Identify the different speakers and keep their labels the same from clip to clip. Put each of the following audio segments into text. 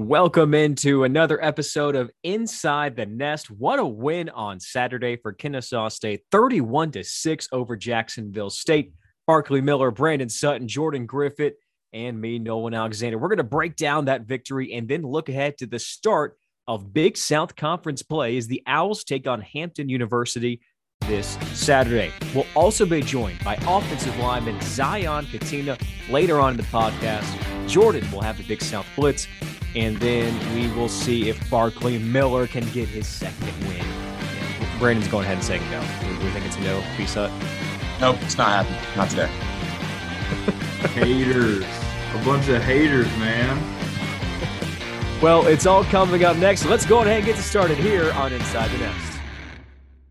Speaker 1: Welcome into another episode of Inside the Nest. What a win on Saturday for Kennesaw State, 31 to 6 over Jacksonville State. Barkley Miller, Brandon Sutton, Jordan Griffith, and me, Nolan Alexander. We're going to break down that victory and then look ahead to the start of Big South Conference play as the Owls take on Hampton University this Saturday. We'll also be joined by offensive lineman Zion Katina later on in the podcast. Jordan will have the Big South Blitz, and then we will see if Barkley Miller can get his second win. Brandon's going ahead and saying no. We, we think it's a no. Peace out.
Speaker 2: Nope, it's not happening. Not today.
Speaker 3: haters. A bunch of haters, man.
Speaker 1: Well, it's all coming up next. Let's go ahead and get started here on Inside the Nest.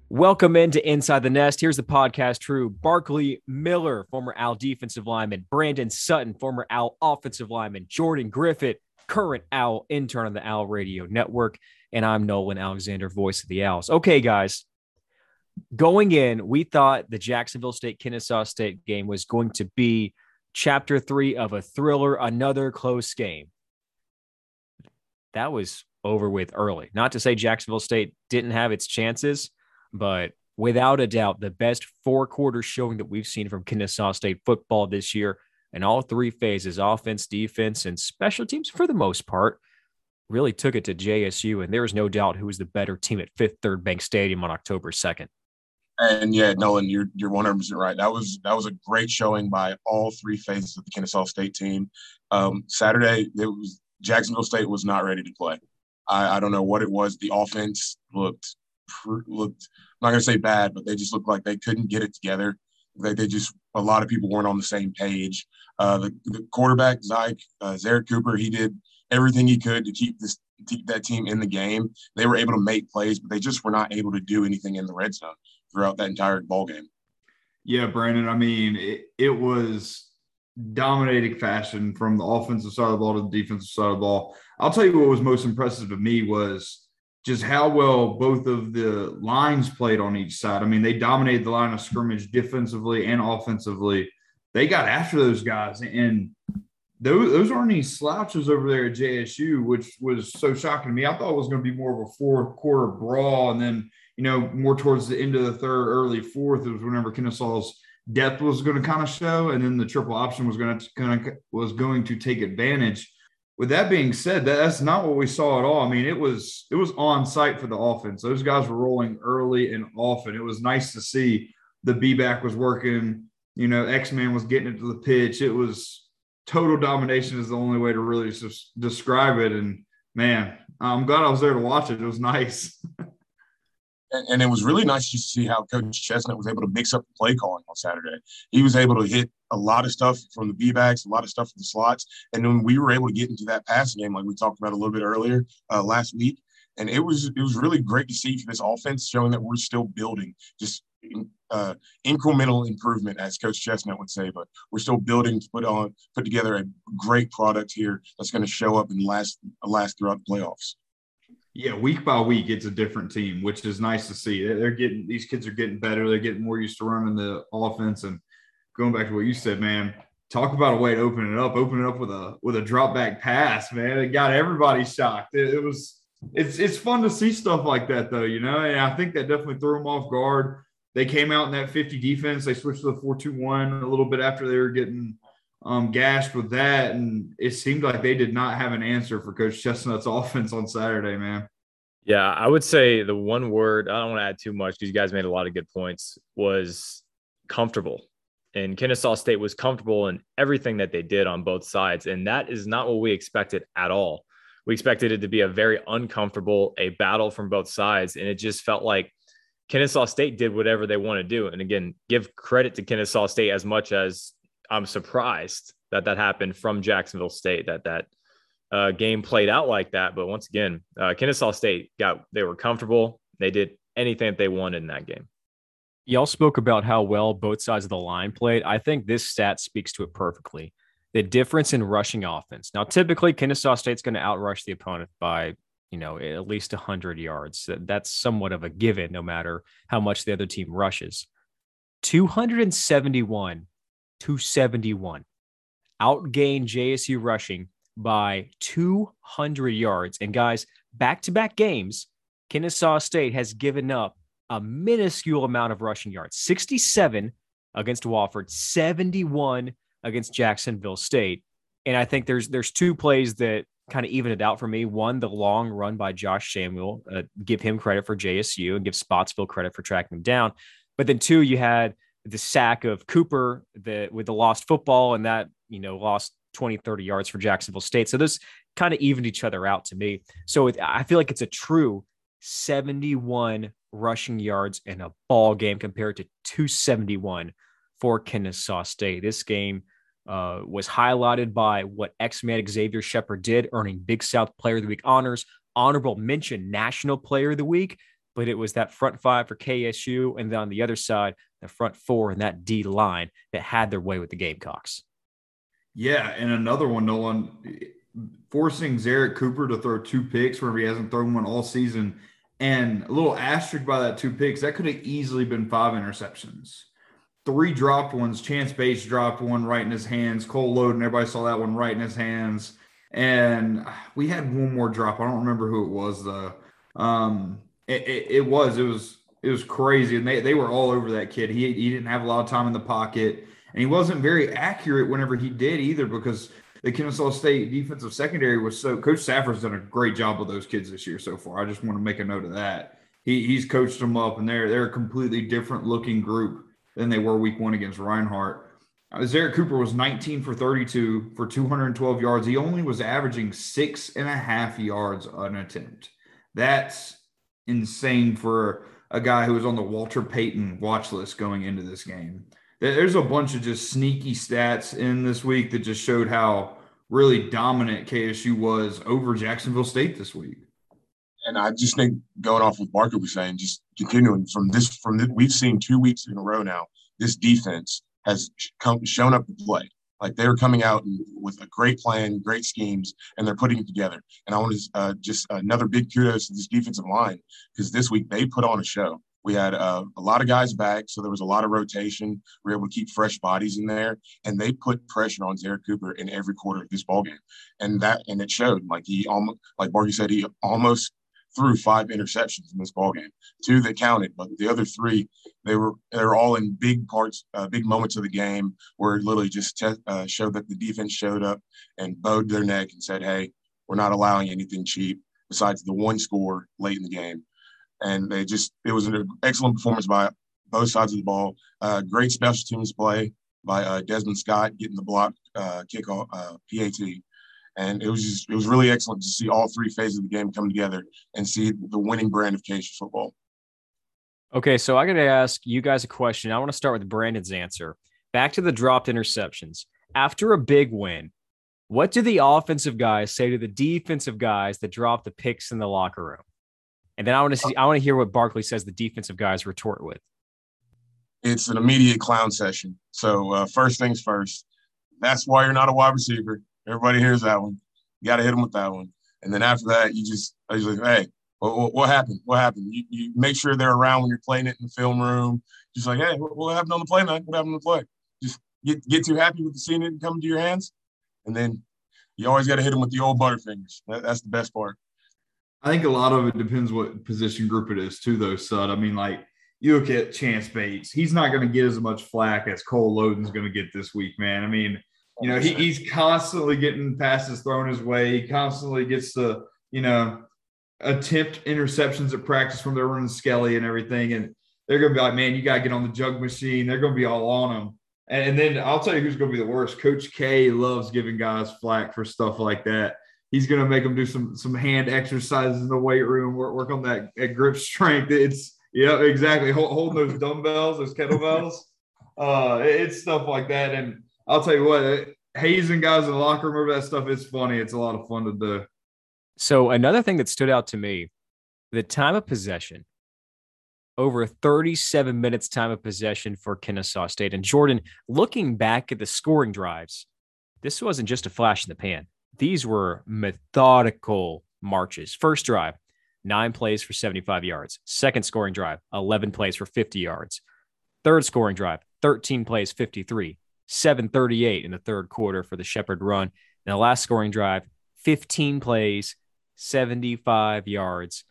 Speaker 1: Welcome into Inside the Nest. Here's the podcast crew Barkley Miller, former Owl defensive lineman, Brandon Sutton, former Owl offensive lineman, Jordan Griffith, current Owl intern on the Owl Radio Network, and I'm Nolan Alexander, voice of the Owls. Okay, guys, going in, we thought the Jacksonville State Kennesaw State game was going to be chapter three of a thriller, another close game that was over with early. Not to say Jacksonville State didn't have its chances, but without a doubt, the best four quarters showing that we've seen from Kennesaw State football this year in all three phases offense, defense, and special teams for the most part really took it to JSU. And there is no doubt who was the better team at Fifth Third Bank Stadium on October 2nd.
Speaker 2: And yeah, Nolan, you're you're 100 percent right. That was that was a great showing by all three phases of the Kennesaw State team. Um, Saturday, it was Jacksonville State was not ready to play. I, I don't know what it was. The offense looked looked. I'm not gonna say bad, but they just looked like they couldn't get it together. They, they just a lot of people weren't on the same page. Uh, the, the, quarterback Zyke uh, Zerrick Cooper, he did everything he could to keep this keep that team in the game. They were able to make plays, but they just were not able to do anything in the red zone throughout that entire ball game.
Speaker 3: Yeah, Brandon. I mean, it, it was dominating fashion from the offensive side of the ball to the defensive side of the ball. I'll tell you what was most impressive to me was just how well both of the lines played on each side. I mean, they dominated the line of scrimmage defensively and offensively. They got after those guys, and those, those aren't any slouches over there at JSU, which was so shocking to me. I thought it was going to be more of a fourth quarter brawl, and then you know more towards the end of the third, early fourth, it was whenever Kennesaw's depth was going to kind of show, and then the triple option was going to kind of was going to take advantage. With that being said, that's not what we saw at all. I mean, it was it was on site for the offense. Those guys were rolling early and often. It was nice to see the B back was working. You know, X Man was getting it to the pitch. It was total domination is the only way to really describe it. And man, I'm glad I was there to watch it. It was nice.
Speaker 2: and, and, it was really nice just to see how Coach Chestnut was able to mix up the play calling on Saturday. He was able to hit a lot of stuff from the B backs, a lot of stuff from the slots, and then we were able to get into that passing game like we talked about a little bit earlier uh, last week. And it was it was really great to see for this offense, showing that we're still building, just uh, incremental improvement, as Coach Chestnut would say. But we're still building to put on put together a great product here that's going to show up and last last throughout the playoffs
Speaker 3: yeah, week by week, it's a different team, which is nice to see. They're getting these kids are getting better. They're getting more used to running the offense. And going back to what you said, man, talk about a way to open it up. Open it up with a with a drop back pass, man. It got everybody shocked. It, it was it's it's fun to see stuff like that, though. You know, and I think that definitely threw them off guard. They came out in that 50 defense. They switched to the 4-2-1 a little bit after they were getting um, gashed with that, and it seemed like they did not have an answer for Coach Chestnut's offense on Saturday, man.
Speaker 4: Yeah, I would say the one word I don't want to add too much because you guys made a lot of good points was comfortable. And Kennesaw State was comfortable in everything that they did on both sides, and that is not what we expected at all. We expected it to be a very uncomfortable, a battle from both sides, and it just felt like Kennesaw State did whatever they want to do. And again, give credit to Kennesaw State as much as I'm surprised that that happened from Jacksonville State. That that uh, game played out like that. But once again, uh, Kennesaw State got they were comfortable. They did anything that they wanted in that game.
Speaker 1: Y'all spoke about how well both sides of the line played. I think this stat speaks to it perfectly. The difference in rushing offense. Now, typically, Kennesaw State's going to outrush the opponent by you know at least 100 yards. That's somewhat of a given, no matter how much the other team rushes. 271 271. Outgained JSU rushing by 200 yards. And guys, back to back games, Kennesaw State has given up a minuscule amount of rushing yards 67 against Wofford, 71 against Jacksonville State. And I think there's there's two plays that kind of even it out for me. One, the long run by Josh Samuel, uh, give him credit for JSU and give Spotsville credit for tracking him down. But then two, you had the sack of Cooper the, with the lost football and that, you know, lost 20, 30 yards for Jacksonville State. So this kind of evened each other out to me. So it, I feel like it's a true 71 rushing yards in a ball game compared to 271 for Kennesaw State. This game uh, was highlighted by what X-Man Xavier Shepard did, earning Big South Player of the Week honors, honorable mention National Player of the Week, but it was that front five for KSU, and then on the other side, the front four and that D line that had their way with the Gamecocks.
Speaker 3: Yeah, and another one, Nolan, forcing Zerrick Cooper to throw two picks where he hasn't thrown one all season, and a little asterisk by that two picks that could have easily been five interceptions three dropped ones. Chance Bates dropped one right in his hands. Cole Loden, everybody saw that one right in his hands. And we had one more drop. I don't remember who it was though. Um, it, it, it, was it was it was crazy, and they they were all over that kid. He he didn't have a lot of time in the pocket, and he wasn't very accurate whenever he did either because the Kennesaw State defensive secondary was so. Coach Safford's done a great job with those kids this year so far. I just want to make a note of that. He he's coached them up, and they're they're a completely different looking group than they were week one against Reinhardt. Uh, Zerrick Cooper was 19 for 32 for 212 yards. He only was averaging six and a half yards an attempt. That's insane for a guy who was on the Walter Payton watch list going into this game. There's a bunch of just sneaky stats in this week that just showed how really dominant KSU was over Jacksonville State this week.
Speaker 2: And I just think going off what Barker was saying, just continuing from this, from the, we've seen two weeks in a row now, this defense has come shown up to play. Like they're coming out with a great plan, great schemes, and they're putting it together. And I want to uh, just another big kudos to this defensive line because this week they put on a show. We had uh, a lot of guys back, so there was a lot of rotation. We were able to keep fresh bodies in there, and they put pressure on Zerrick Cooper in every quarter of this ball game, and that and it showed. Like he almost, like Barky said, he almost threw five interceptions in this ball game. Two that counted, but the other three, they were they're all in big parts, uh, big moments of the game where it literally just te- uh, showed that the defense showed up and bowed their neck and said, "Hey, we're not allowing anything cheap besides the one score late in the game." And they just it was an excellent performance by both sides of the ball. Uh, great special teams play by uh, Desmond Scott getting the block uh, kickoff uh, PAT and it was just, it was really excellent to see all three phases of the game come together and see the winning brand of KSU football.
Speaker 1: Okay, so I got to ask you guys a question. I want to start with Brandon's answer. Back to the dropped interceptions. After a big win, what do the offensive guys say to the defensive guys that dropped the picks in the locker room? And then I want to see, I want to hear what Barkley says the defensive guys retort with.
Speaker 2: It's an immediate clown session. So uh, first things first. That's why you're not a wide receiver. Everybody hears that one. You got to hit them with that one. And then after that, you just, I just like, hey, what, what, happened? What happened? You, you make sure they're around when you're playing it in the film room. Just like, hey, what, what happened on the play, man? What happened on the play? Just get get too happy with seeing it and coming to your hands, and then you always got to hit them with the old butterfingers. That, that's the best part.
Speaker 3: I think a lot of it depends what position group it is, too, though, Sud. I mean, like you look at Chance Bates, he's not going to get as much flack as Cole Loden's going to get this week, man. I mean, you know, he, he's constantly getting passes thrown his way. He constantly gets the, you know, attempt interceptions at practice from their running Skelly and everything. And they're going to be like, man, you got to get on the jug machine. They're going to be all on him. And, and then I'll tell you who's going to be the worst. Coach K loves giving guys flack for stuff like that. He's going to make them do some some hand exercises in the weight room, work, work on that, that grip strength. It's yeah, exactly. Hold, holding those dumbbells, those kettlebells. Uh, it's stuff like that. And I'll tell you what, uh, hazing guys in the locker room, that stuff. is funny. It's a lot of fun to do.
Speaker 1: So another thing that stood out to me, the time of possession, over 37 minutes time of possession for Kennesaw State. And Jordan, looking back at the scoring drives, this wasn't just a flash in the pan. These were methodical marches. First drive, nine plays for 75 yards. Second scoring drive, 11 plays for 50 yards. Third scoring drive, 13 plays, 53. 738 in the third quarter for the Shepherd run. And the last scoring drive, 15 plays, 75 yards,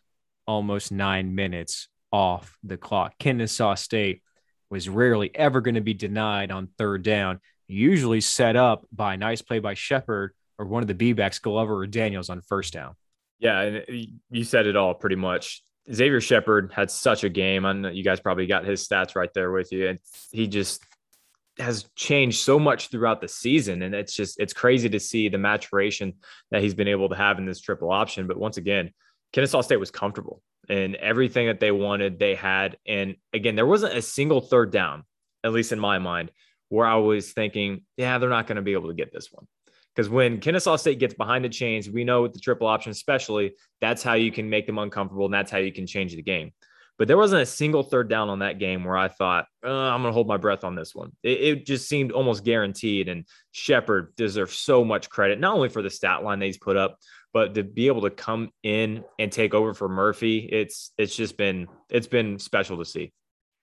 Speaker 1: almost nine minutes off the clock. Kennesaw State was rarely ever going to be denied on third down, usually set up by a nice play by Shepard or one of the B backs, Glover or Daniels on first down.
Speaker 4: Yeah, and you said it all pretty much. Xavier Shepard had such a game. I know you guys probably got his stats right there with you. And he just has changed so much throughout the season. And it's just, it's crazy to see the maturation that he's been able to have in this triple option. But once again, Kennesaw State was comfortable and everything that they wanted, they had. And again, there wasn't a single third down, at least in my mind, where I was thinking, yeah, they're not going to be able to get this one. Because when Kennesaw State gets behind the chains, we know with the triple option, especially, that's how you can make them uncomfortable and that's how you can change the game. But there wasn't a single third down on that game where I thought, uh, I'm going to hold my breath on this one. It, it, just seemed almost guaranteed. And Shepard deserves so much credit, not only for the stat line that he's put up, but to be able to come in and take over for Murphy, it's it's just been it's been special to see.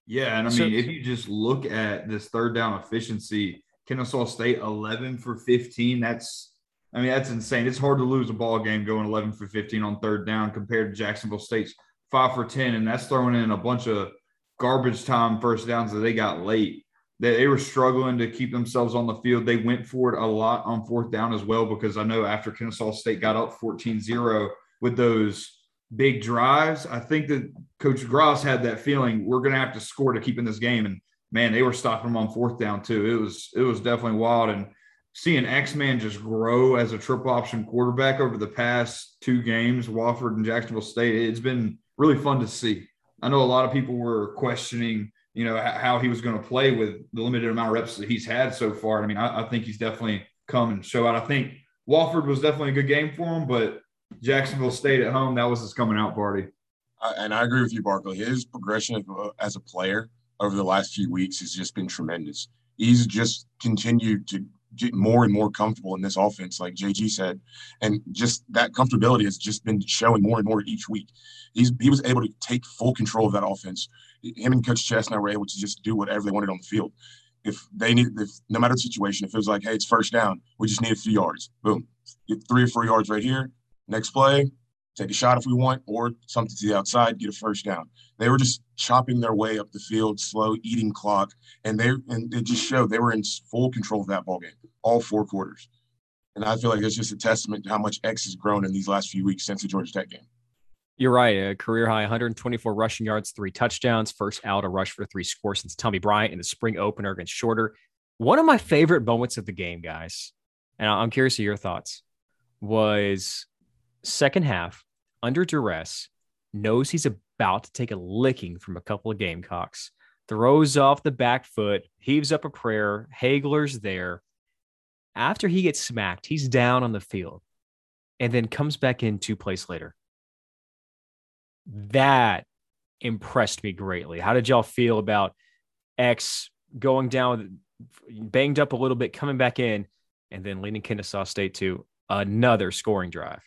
Speaker 3: Yeah, and I mean, so, if you just look at this third down efficiency, Kennesaw State 11 for 15. That's, I mean, that's insane. It's hard to lose a ball game going 11 for 15 on third down compared to Jacksonville State's five for 10. And that's throwing in a bunch of garbage time first downs that they got late. They, they were struggling to keep themselves on the field. They went for it a lot on fourth down as well, because I know after Kennesaw State got up 14 0 with those big drives, I think that Coach Grass had that feeling we're going to have to score to keep in this game. And man, they were stopping them on fourth down too. It was it was definitely wild. And seeing X Man just grow as a triple option quarterback over the past two games, Wofford and Jacksonville State, it's been really fun to see. I know a lot of people were questioning, you know, how he was going to play with the limited amount of reps that he's had so far. I mean, I, I think he's definitely come and show out. I think Wofford was definitely a good game for him, but Jacksonville State at home, that was his coming out party.
Speaker 2: and I agree with you, Barkley. His progression uh, as a player over the last few weeks has just been tremendous. He's just continued to more and more comfortable in this offense, like JG said, and just that comfortability has just been showing more and more each week. He's he was able to take full control of that offense. Him and Coach Chestnut were able to just do whatever they wanted on the field. If they need, if no matter the situation, if it was like, hey, it's first down, we just need a few yards. Boom, get three or four yards right here. Next play, take a shot if we want, or something to the outside, get a first down. They were just chopping their way up the field, slow, eating clock, and they and it just showed they were in full control of that ball game, all four quarters. And I feel like it's just a testament to how much X has grown in these last few weeks since the Georgia Tech game.
Speaker 1: You're right. A career high 124 rushing yards, three touchdowns, first out a rush for three scores since Tommy Bryant in the spring opener against Shorter. One of my favorite moments of the game, guys, and I'm curious of your thoughts, was second half under duress, knows he's about to take a licking from a couple of Gamecocks, throws off the back foot, heaves up a prayer. Hagler's there. After he gets smacked, he's down on the field and then comes back in two plays later. That impressed me greatly. How did y'all feel about X going down, banged up a little bit, coming back in, and then leading Kennesaw State to another scoring drive?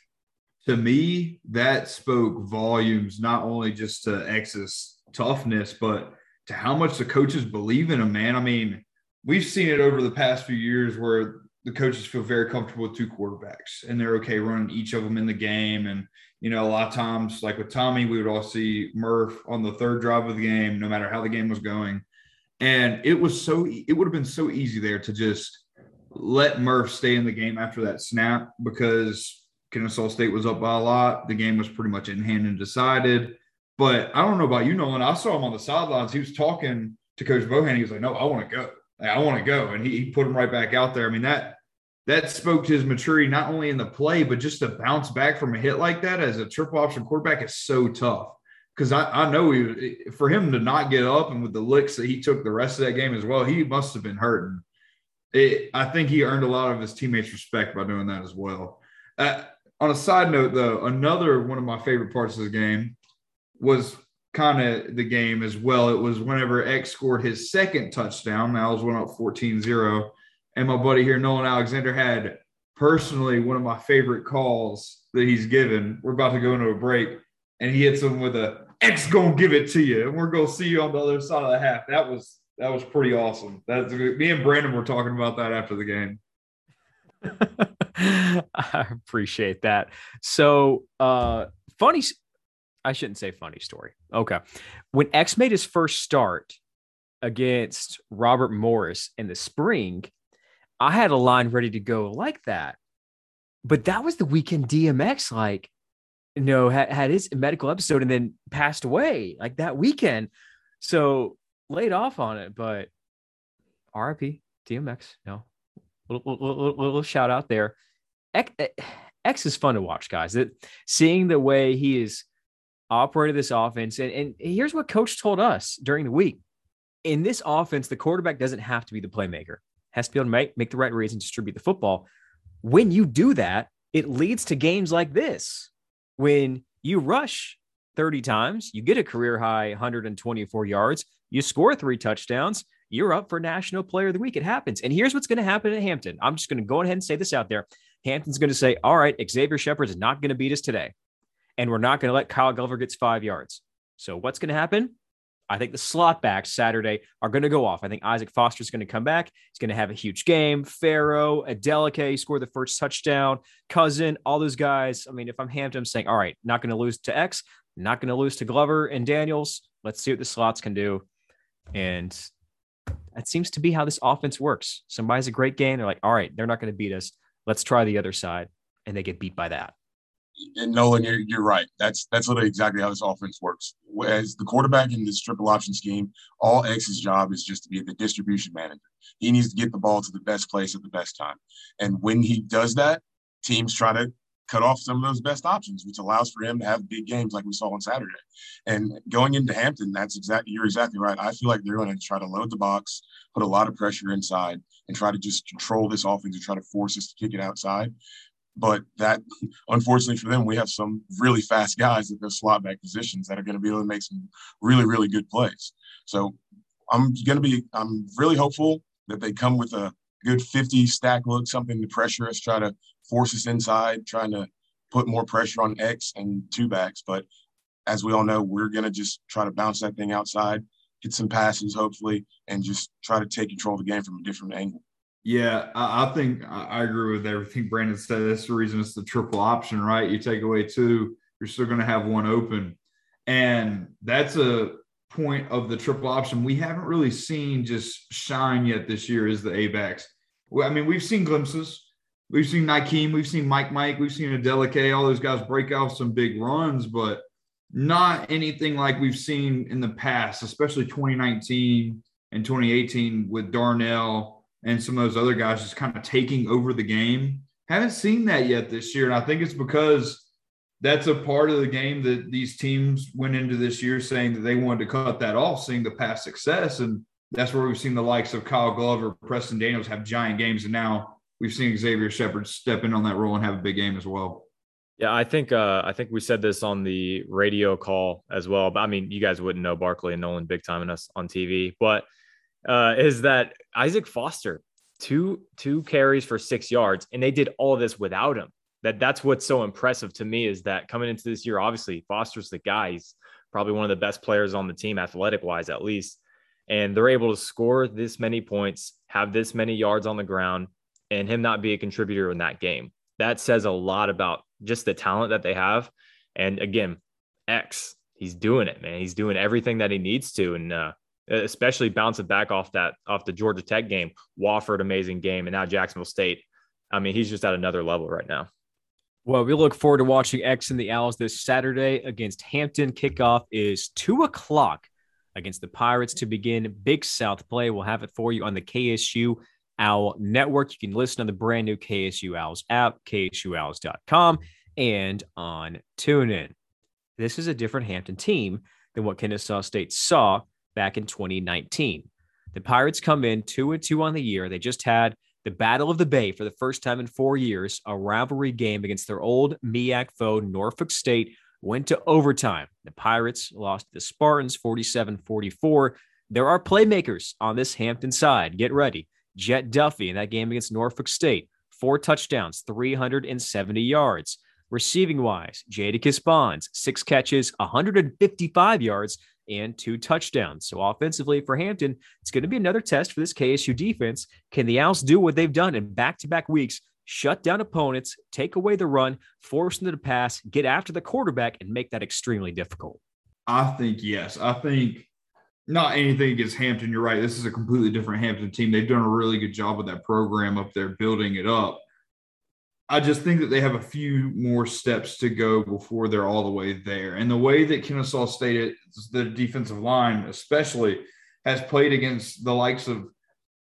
Speaker 3: To me, that spoke volumes, not only just to X's toughness, but to how much the coaches believe in him, man. I mean, we've seen it over the past few years where the coaches feel very comfortable with two quarterbacks and they're okay running each of them in the game. And, you know, a lot of times, like with Tommy, we would all see Murph on the third drive of the game, no matter how the game was going. And it was so, it would have been so easy there to just let Murph stay in the game after that snap because Kennesaw State was up by a lot. The game was pretty much in hand and decided. But I don't know about you, Nolan. I saw him on the sidelines. He was talking to Coach Bohan. He was like, "No, I want to go. I want to go," and he, he put him right back out there. I mean that that spoke to his maturity not only in the play, but just to bounce back from a hit like that as a triple option quarterback is so tough. Because I, I know he, for him to not get up and with the licks that he took the rest of that game as well, he must have been hurting. It, I think he earned a lot of his teammates' respect by doing that as well. Uh, on a side note, though, another one of my favorite parts of the game was kind of the game as well. It was whenever X scored his second touchdown. Now was went up 14 0. And my buddy here, Nolan Alexander, had personally one of my favorite calls that he's given. We're about to go into a break, and he hits him with a X gonna give it to you, and we're gonna see you on the other side of the half. That was that was pretty awesome. That's me and Brandon were talking about that after the game.
Speaker 1: I appreciate that. So, uh, funny, I shouldn't say funny story. Okay. When X made his first start against Robert Morris in the spring, I had a line ready to go like that. But that was the weekend DMX, like, you know, had, had his medical episode and then passed away like that weekend. So laid off on it, but RIP DMX. No, little, little, little, shout out there. X, X is fun to watch, guys. It, seeing the way he is operated this offense, and, and here's what coach told us during the week. In this offense, the quarterback doesn't have to be the playmaker, has to be able to make, make the right reads and distribute the football. When you do that, it leads to games like this. When you rush 30 times, you get a career high 124 yards, you score three touchdowns, you're up for National Player of the Week. It happens. And here's what's going to happen at Hampton. I'm just going to go ahead and say this out there. Hampton's going to say, all right, Xavier Shepard is not going to beat us today. And we're not going to let Kyle Glover gets five yards. So what's going to happen? I think the slot backs Saturday are going to go off. I think Isaac Foster is going to come back. He's going to have a huge game. Pharaoh, Adeleke score the first touchdown. Cousin, all those guys. I mean, if I'm Hampton, I'm saying, all right, not going to lose to X, not going to lose to Glover and Daniels. Let's see what the slots can do. And that seems to be how this offense works. Somebody's a great game. They're like, all right, they're not going to beat us. Let's try the other side. And they get beat by that.
Speaker 2: And Nolan, you're, you're right. That's that's literally exactly how this offense works. As the quarterback in this triple option scheme, all X's job is just to be the distribution manager. He needs to get the ball to the best place at the best time. And when he does that, teams try to cut off some of those best options, which allows for him to have big games like we saw on Saturday. And going into Hampton, that's exactly you're exactly right. I feel like they're going to try to load the box, put a lot of pressure inside, and try to just control this offense and try to force us to kick it outside. But that, unfortunately for them, we have some really fast guys at those slot back positions that are going to be able to make some really, really good plays. So I'm going to be, I'm really hopeful that they come with a good 50 stack look, something to pressure us, try to force us inside, trying to put more pressure on X and two backs. But as we all know, we're going to just try to bounce that thing outside, get some passes, hopefully, and just try to take control of the game from a different angle.
Speaker 3: Yeah, I, think I agree with everything Brandon said. That's the reason it's the triple option, right? You take away two, you're still going to have one open. And that's a point of the triple option we haven't really seen just shine yet this year is the A backs. I mean, we've seen glimpses. We've seen Nykeem, we've seen Mike Mike, we've seen Adeleke, all those guys break off some big runs, but not anything like we've seen in the past, especially 2019 and 2018 with Darnell and some of those other guys just kind of taking over the game. Haven't seen that yet this year. And I think it's because that's a part of the game that these teams went into this year saying that they wanted to cut that off, seeing the past success. And that's where we've seen the likes of Kyle Glover, Preston Daniels have giant games. And now we've seen Xavier Shepard step in on that role and have a big game as well.
Speaker 4: Yeah, I think uh, I think we said this on the radio call as well. But I mean, you guys wouldn't know Barkley and Nolan big time in us on TV, but uh, is that Isaac Foster two two carries for six yards, and they did all this without him. That that's what's so impressive to me is that coming into this year, obviously Foster's the guy. He's probably one of the best players on the team, athletic wise at least, and they're able to score this many points, have this many yards on the ground, and him not be a contributor in that game. That says a lot about just the talent that they have. And again, X, he's doing it, man. He's doing everything that he needs to, and uh, especially bouncing back off that off the Georgia Tech game, Wofford amazing game, and now Jacksonville State. I mean, he's just at another level right now.
Speaker 1: Well, we look forward to watching X and the Owls this Saturday against Hampton. Kickoff is two o'clock against the Pirates to begin Big South play. We'll have it for you on the KSU Owl Network. You can listen on the brand new KSU Owls app, ksuowls.com, and on TuneIn. This is a different Hampton team than what Kennesaw State saw back in 2019. The Pirates come in two and two on the year. They just had the Battle of the Bay for the first time in four years, a rivalry game against their old MEAC foe, Norfolk State, went to overtime. The Pirates lost to the Spartans 47 44. There are playmakers on this Hampton side. Get ready. Jett Duffy in that game against Norfolk State, four touchdowns, 370 yards. Receiving wise, Jadakis Bonds, six catches, 155 yards, and two touchdowns. So offensively for Hampton, it's going to be another test for this KSU defense. Can the Owls do what they've done in back-to-back weeks, shut down opponents, take away the run, force them to pass, get after the quarterback, and make that extremely difficult?
Speaker 3: I think yes. I think not anything against Hampton. You're right. This is a completely different Hampton team. They've done a really good job with that program up there, building it up. I just think that they have a few more steps to go before they're all the way there. And the way that Kennesaw State, the defensive line especially, has played against the likes of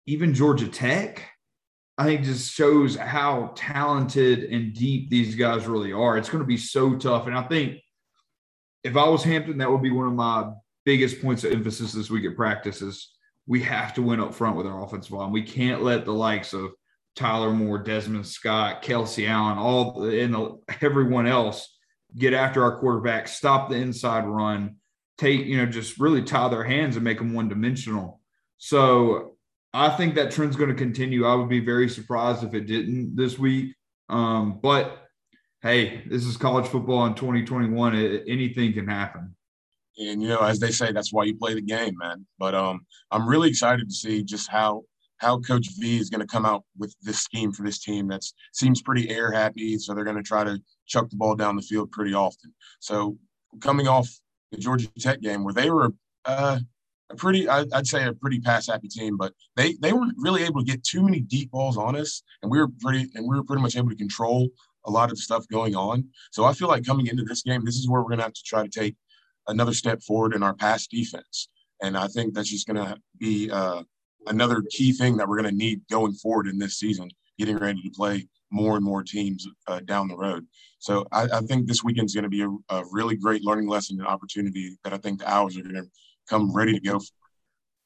Speaker 3: even Georgia Tech, I think just shows how talented and deep these guys really are. It's going to be so tough. And I think if I was Hampton, that would be one of my biggest points of emphasis this week at practice is we have to win up front with our offensive line. We can't let the likes of Tyler Moore, Desmond Scott, Kelsey Allen, all and everyone else get after our quarterback, stop the inside run, take, you know, just really tie their hands and make them one dimensional. So I think that trend's going to continue. I would be very surprised if it didn't this week. Um, but hey, this is college football in 2021. It, anything can happen.
Speaker 2: And you know, as they say, that's why you play the game, man. But um, I'm really excited to see just how how Coach V is going to come out with this scheme for this team. That seems pretty air happy, so they're going to try to chuck the ball down the field pretty often. So coming off the Georgia Tech game, where they were uh, a pretty, I'd say, a pretty pass happy team, but they they weren't really able to get too many deep balls on us, and we were pretty and we were pretty much able to control a lot of stuff going on. So I feel like coming into this game, this is where we're going to have to try to take another step forward in our pass defense. And I think that's just going to be uh, another key thing that we're going to need going forward in this season, getting ready to play more and more teams uh, down the road. So I, I think this weekend is going to be a, a, really great learning lesson and opportunity that I think the Owls are going to come ready to go for.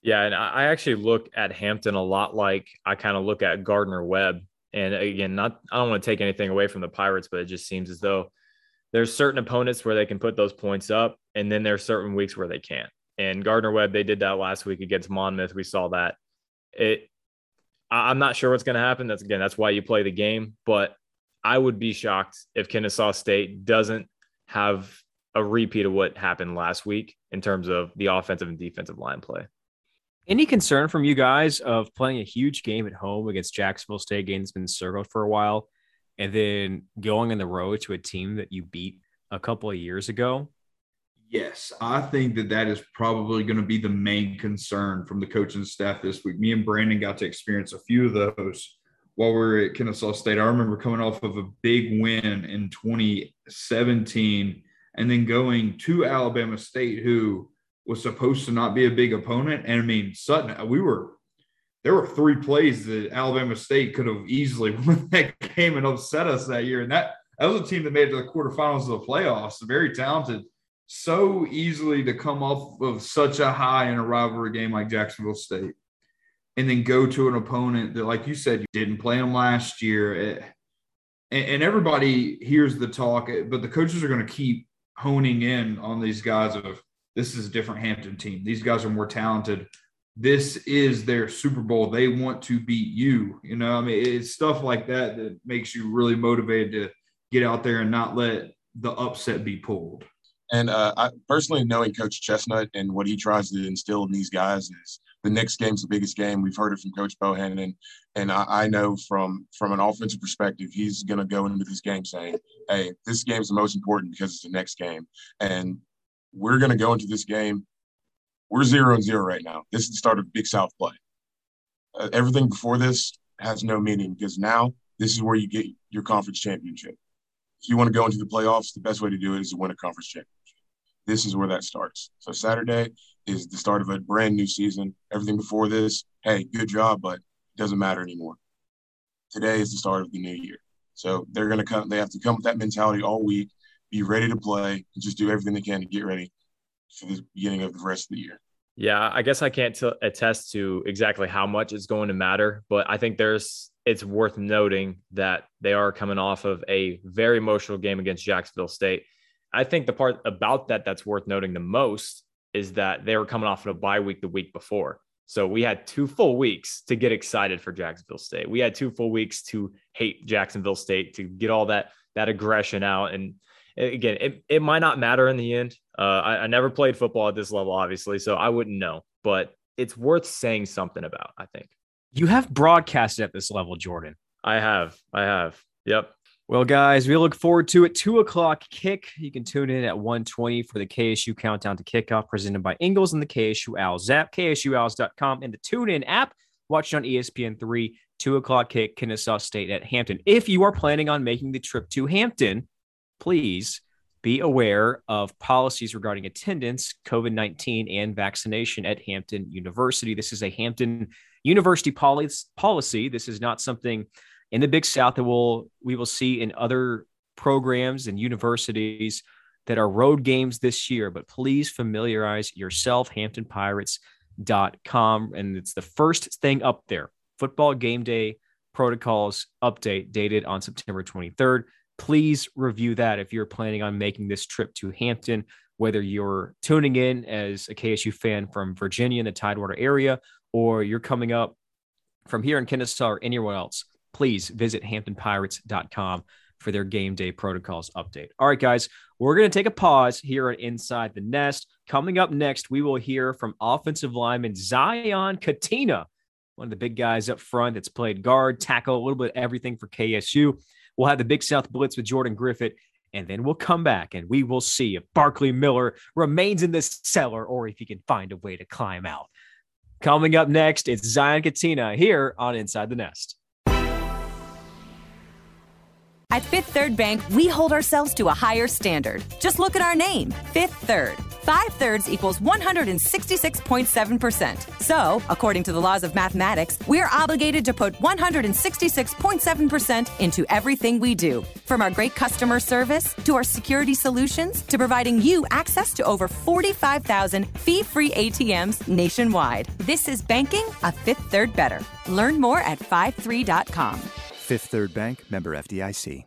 Speaker 4: Yeah, and I actually look at Hampton a lot like I kind of look at Gardner Webb. And again, not I don't want to take anything away from the Pirates, but it just seems as though there's certain opponents where they can put those points up, and then there's certain weeks where they can't. And Gardner Webb, they did that last week against Monmouth. We saw that. It, I'm not sure what's going to happen. That's again, that's why you play the game. But I would be shocked if Kennesaw State doesn't have a repeat of what happened last week in terms of the offensive and defensive line play.
Speaker 1: Any concern from you guys of playing a huge game at home against Jacksonville State, game that's been circled for a while, and then going on the road to a team that you beat a couple of years ago?
Speaker 3: Yes, I think that that is probably going to be the main concern from the coaching staff this week. Me and Brandon got to experience a few of those while we were at Kennesaw State. I remember coming off of a big win in 2017 and then going to Alabama State, who was supposed to not be a big opponent. And I mean, Sutton, we were there were three plays that Alabama State could have easily won that game and upset us that year. And that that was a team that made it to the quarterfinals of the playoffs. Very talented. So easily to come off of such a high in a rivalry game like Jacksonville State, and then go to an opponent that, like you said, you didn't play them last year. It, and, and everybody hears the talk, eh, but the coaches are going to keep honing in on these guys of this is a different Hampton team. These guys are more talented this is their Super Bowl. They want to beat you. You know, I mean, it's stuff like that that makes you really motivated to get out there and not let the upset be pulled.
Speaker 2: And uh, I personally knowing Coach Chestnut and what he tries to instill in these guys is the next game's the biggest game. We've heard it from Coach Bohannon, and and I, I know from from an offensive perspective, he's going to go into this game saying, "Hey, this game's the most important because it's the next game, and we're going to go into this game we're zero and zero right now. This is the start of Big South play. Uh, everything before this has no meaning because now this is where you get your conference championship. If you want to go into the playoffs, the best way to do it is to win a conference championship. This is where that starts. So Saturday is the start of a brand new season. Everything before this, hey, good job, but it doesn't matter anymore. Today is the start of the new year. So they're going to come. They have to come with that mentality all week, be ready to play, and just do everything they can to get ready for the beginning of the rest of the year.
Speaker 4: Yeah, I guess I can't t- attest to exactly how much it's going to matter, but I think there's it's worth noting that they are coming off of a very emotional game against Jacksonville State. I think the part about that that's worth noting the most is that they were coming off of a bye week the week before. So we had two full weeks to get excited for Jacksonville State. We had two full weeks to hate Jacksonville State to get all that that aggression out and again, it, it might not matter in the end. Uh, I, I never played football at this level, obviously, so I wouldn't know, but it's worth saying something about, I think.
Speaker 1: You have broadcasted at this level, Jordan.
Speaker 4: I have. I have. Yep.
Speaker 1: Well, guys, we look forward to it. Two o'clock kick. You can tune in at 120 for the KSU countdown to kickoff presented by Ingles and the KSU Owls app, KSUOwls.com, and the TuneIn app. Watch it on ESPN3, two o'clock kick, Kennesaw State at Hampton. If you are planning on making the trip to Hampton, please be aware of policies regarding attendance, COVID 19, and vaccination at Hampton University. This is a Hampton University policy. This is not something in the Big South that we'll, we will see in other programs and universities that are road games this year. But please familiarize yourself, hamptonpirates.com. And it's the first thing up there football game day protocols update dated on September 23rd. Please review that if you're planning on making this trip to Hampton, whether you're tuning in as a KSU fan from Virginia in the Tidewater area, or you're coming up from here in Kennesaw or anywhere else please visit hamptonpirates.com for their game day protocols update. All right, guys, we're going to take a pause here at Inside the Nest. Coming up next, we will hear from offensive lineman Zion Katina, one of the big guys up front that's played guard, tackle, a little bit of everything for KSU. We'll have the Big South Blitz with Jordan Griffith, and then we'll come back and we will see if Barkley Miller remains in this cellar or if he can find a way to climb out. Coming up next, it's Zion Katina here on Inside the Nest.
Speaker 5: At Fifth Third Bank, we hold ourselves to a higher standard. Just look at our name, Fifth Third. Five thirds equals 166.7%. So, according to the laws of mathematics, we're obligated to put 166.7% into everything we do. From our great customer service to our security solutions to providing you access to over 45,000 fee free ATMs nationwide. This is banking a Fifth Third better. Learn more at 53.com.
Speaker 6: Fifth Third Bank, member FDIC.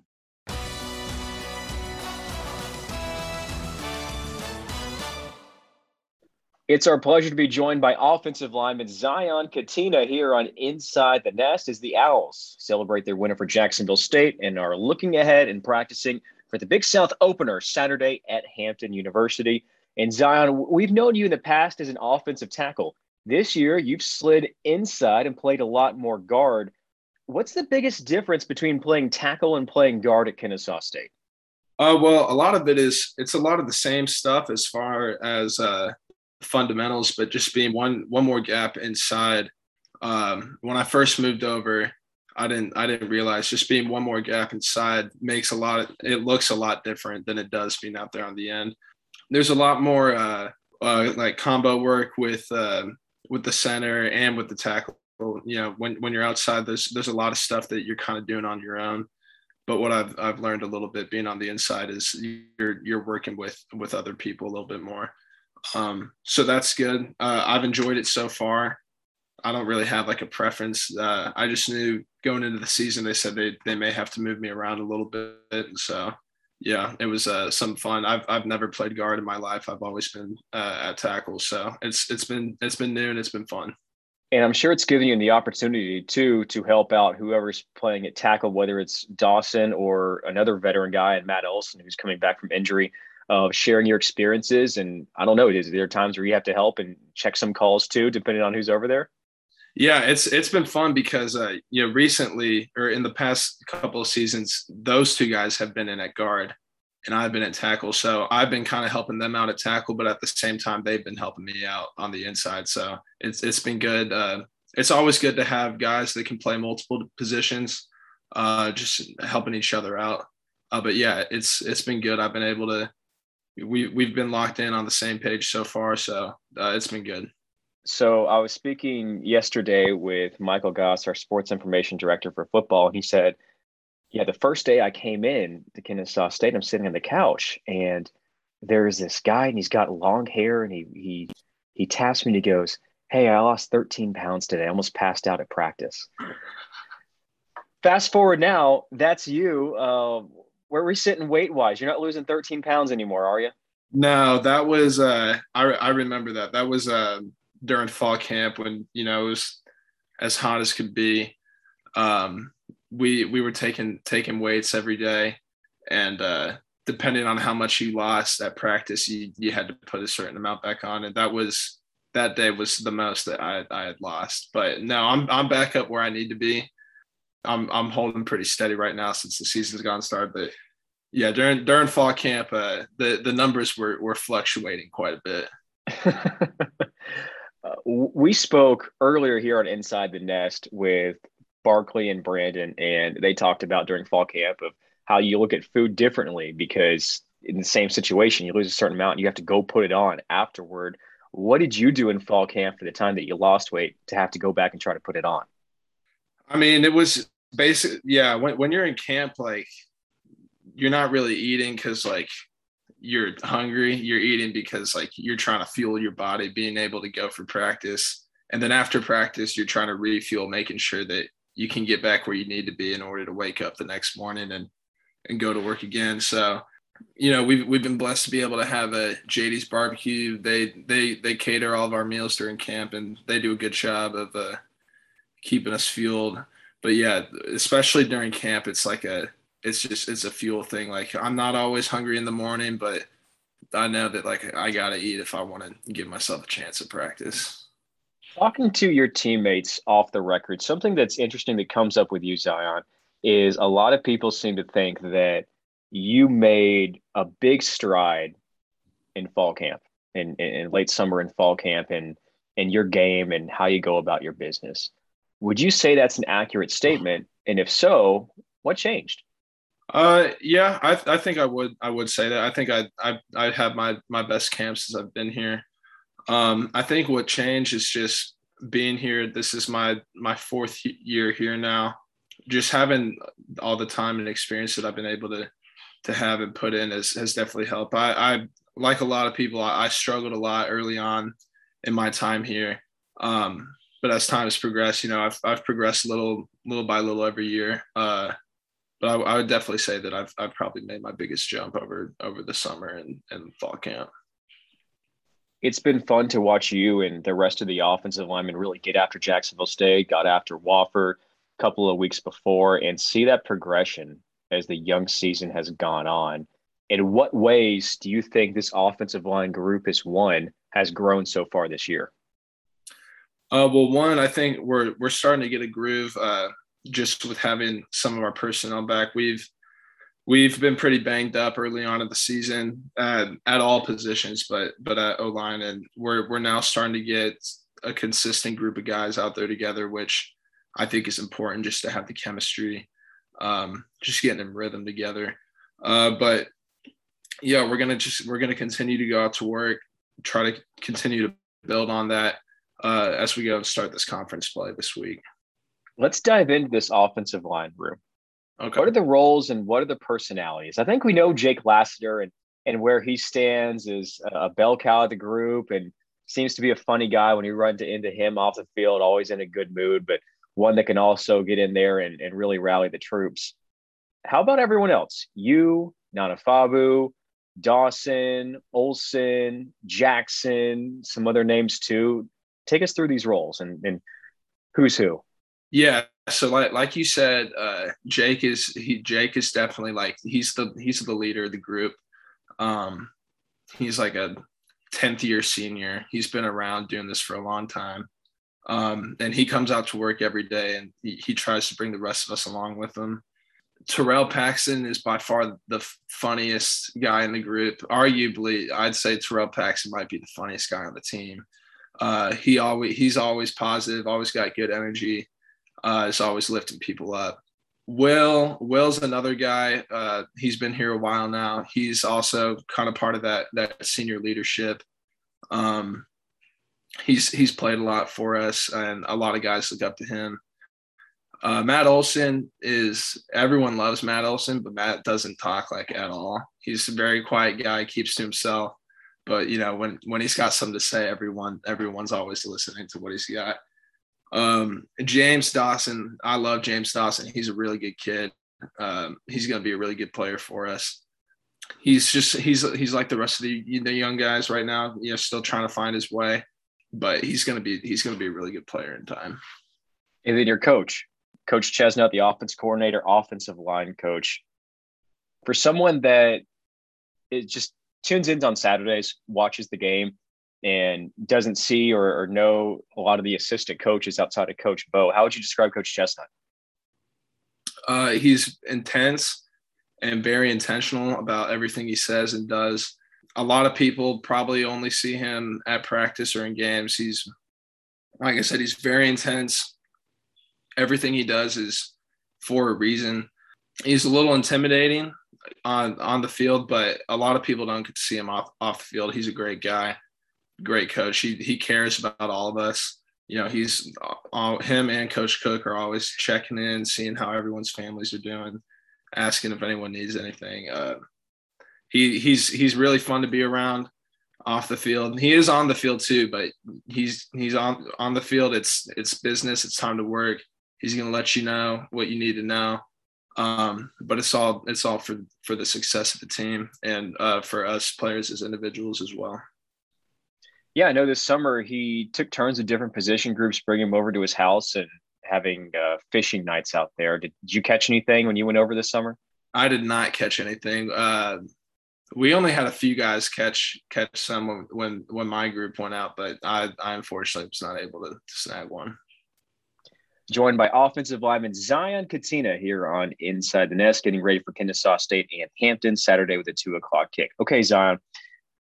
Speaker 1: It's our pleasure to be joined by offensive lineman Zion Katina here on Inside the Nest as the Owls celebrate their win for Jacksonville State and are looking ahead and practicing for the Big South opener Saturday at Hampton University. And Zion, we've known you in the past as an offensive tackle. This year, you've slid inside and played a lot more guard. What's the biggest difference between playing tackle and playing guard at Kennesaw State?
Speaker 7: Uh, well, a lot of it is it's a lot of the same stuff as far as uh, fundamentals, but just being one one more gap inside. Um, when I first moved over, I didn't I didn't realize just being one more gap inside makes a lot. Of, it looks a lot different than it does being out there on the end. There's a lot more uh, uh like combo work with uh, with the center and with the tackle you know when when you're outside there's there's a lot of stuff that you're kind of doing on your own. But what I've I've learned a little bit being on the inside is you're you're working with with other people a little bit more. Um, so that's good. Uh, I've enjoyed it so far. I don't really have like a preference. Uh, I just knew going into the season they said they they may have to move me around a little bit. And so yeah it was uh, some fun. I've I've never played guard in my life. I've always been uh, at tackle. So it's it's been it's been new and it's been fun
Speaker 1: and I'm sure it's giving you the opportunity too to help out whoever's playing at tackle, whether it's Dawson or another veteran guy and Matt Olson who's coming back from injury, of uh, sharing your experiences. And I don't know, is there times where you have to help and check some calls too, depending on who's over there?
Speaker 7: Yeah, it's it's been fun because uh, you know recently or in the past couple of seasons, those two guys have been in at guard, and I've been at tackle. So I've been kind of helping them out at tackle, but at the same time, they've been helping me out on the inside. So it's it's been good. Uh, it's always good to have guys that can play multiple positions, uh, just helping each other out. Uh, but yeah, it's it's been good. I've been able to. We we've been locked in on the same page so far, so uh, it's been good.
Speaker 1: So I was speaking yesterday with Michael Goss, our sports information director for football, and he said yeah, the first day I came in to Kennesaw State, I'm sitting on the couch and there's this guy and he's got long hair and he he he taps me and he goes, Hey, I lost 13 pounds today. I almost passed out at practice. Fast forward now, that's you. Uh, where are we sitting weight wise? You're not losing 13 pounds anymore, are you?
Speaker 7: No, that was uh I I remember that. That was uh during fall camp when you know it was as hot as could be. Um we we were taking taking weights every day, and uh, depending on how much you lost at practice, you you had to put a certain amount back on, and that was that day was the most that I I had lost. But no, I'm I'm back up where I need to be. I'm I'm holding pretty steady right now since the season's gone started. But yeah, during during fall camp, uh, the the numbers were were fluctuating quite a bit.
Speaker 1: uh, we spoke earlier here on Inside the Nest with Barkley and Brandon, and they talked about during fall camp of how you look at food differently because in the same situation, you lose a certain amount, and you have to go put it on afterward. What did you do in fall camp for the time that you lost weight to have to go back and try to put it on?
Speaker 7: I mean, it was basic. Yeah, when when you're in camp, like you're not really eating because like you're hungry. You're eating because like you're trying to fuel your body, being able to go for practice, and then after practice, you're trying to refuel, making sure that you can get back where you need to be in order to wake up the next morning and and go to work again. So you know we've we've been blessed to be able to have a JD's barbecue. They they they cater all of our meals during camp, and they do a good job of uh, keeping us fueled. But yeah, especially during camp, it's like a it's just it's a fuel thing. Like I'm not always hungry in the morning, but I know that like I gotta eat if I want to give myself a chance at practice.
Speaker 1: Talking to your teammates off the record, something that's interesting that comes up with you, Zion, is a lot of people seem to think that you made a big stride in fall camp in, in, late summer and fall camp and in your game and how you go about your business. Would you say that's an accurate statement? And if so, what changed?
Speaker 7: Uh, yeah, I, I think I would I would say that. I think I I I have my my best camp since I've been here. Um, I think what changed is just being here. This is my my fourth year here now. Just having all the time and experience that I've been able to to have and put in has, has definitely helped. I, I like a lot of people, I, I struggled a lot early on in my time here. Um, but as time has progressed, you know, I've, I've progressed little, little by little every year. Uh, but I, I, would definitely say that I've, I've probably made my biggest jump over, over the summer and, and fall camp.
Speaker 1: It's been fun to watch you and the rest of the offensive linemen really get after Jacksonville State, got after Wofford a couple of weeks before, and see that progression as the young season has gone on. In what ways do you think this offensive line group is one has grown so far this year?
Speaker 7: Uh, well, one, I think we're we're starting to get a groove uh, just with having some of our personnel back. We've we've been pretty banged up early on in the season at, at all positions, but but at O line, and we're we're now starting to get a consistent group of guys out there together, which I think is important just to have the chemistry um, just getting in rhythm together. Uh, but yeah, we're gonna just we're gonna continue to go out to work, try to continue to build on that uh, as we go and start this conference play this week.
Speaker 1: Let's dive into this offensive line room. Okay. What are the roles and what are the personalities? I think we know Jake Lassiter and and where he stands is a bell cow of the group and seems to be a funny guy when you run to, into him off the field, always in a good mood. But one that can also get in there and, and really rally the troops. How about everyone else? You, Nanafabu, Dawson, Olson, Jackson, some other names too. Take us through these roles and, and who's who.
Speaker 7: Yeah. So like like you said, uh, Jake is he Jake is definitely like he's the he's the leader of the group. Um, he's like a 10th year senior. He's been around doing this for a long time. Um, and he comes out to work every day and he, he tries to bring the rest of us along with him. Terrell Paxton is by far the funniest guy in the group. Arguably, I'd say Terrell Paxton might be the funniest guy on the team. Uh, he always he's always positive, always got good energy. Uh, is always lifting people up. Will Will's another guy. Uh, he's been here a while now. He's also kind of part of that that senior leadership. Um, he's he's played a lot for us, and a lot of guys look up to him. Uh, Matt Olson is everyone loves Matt Olson, but Matt doesn't talk like at all. He's a very quiet guy, keeps to himself. But you know, when when he's got something to say, everyone everyone's always listening to what he's got. Um, James Dawson, I love James Dawson. He's a really good kid. Um, he's going to be a really good player for us. He's just he's he's like the rest of the, the young guys right now. You know, still trying to find his way but he's going to be he's going to be a really good player in time.
Speaker 1: And then your coach, Coach Chesnut, the offense coordinator, offensive line coach. For someone that it just tunes in on Saturdays, watches the game, and doesn't see or, or know a lot of the assistant coaches outside of Coach Bo, how would you describe Coach Chesnut?
Speaker 7: Uh, he's intense and very intentional about everything he says and does. A lot of people probably only see him at practice or in games. He's, like I said, he's very intense. Everything he does is for a reason. He's a little intimidating on on the field, but a lot of people don't get to see him off off the field. He's a great guy, great coach. He he cares about all of us. You know, he's all, him and Coach Cook are always checking in, seeing how everyone's families are doing, asking if anyone needs anything. Uh, he he's he's really fun to be around off the field. He is on the field too, but he's he's on on the field. It's it's business. It's time to work. He's gonna let you know what you need to know. Um, but it's all it's all for for the success of the team and uh, for us players as individuals as well.
Speaker 1: Yeah, I know this summer he took turns with different position groups, bringing them over to his house and having uh, fishing nights out there. Did, did, you catch anything when you went over this summer?
Speaker 7: I did not catch anything. Uh, we only had a few guys catch catch some when, when when my group went out, but I, I unfortunately was not able to, to snag one
Speaker 1: joined by offensive lineman Zion Katina here on Inside the Nest, getting ready for Kennesaw State and Hampton Saturday with a two o'clock kick. Okay, Zion,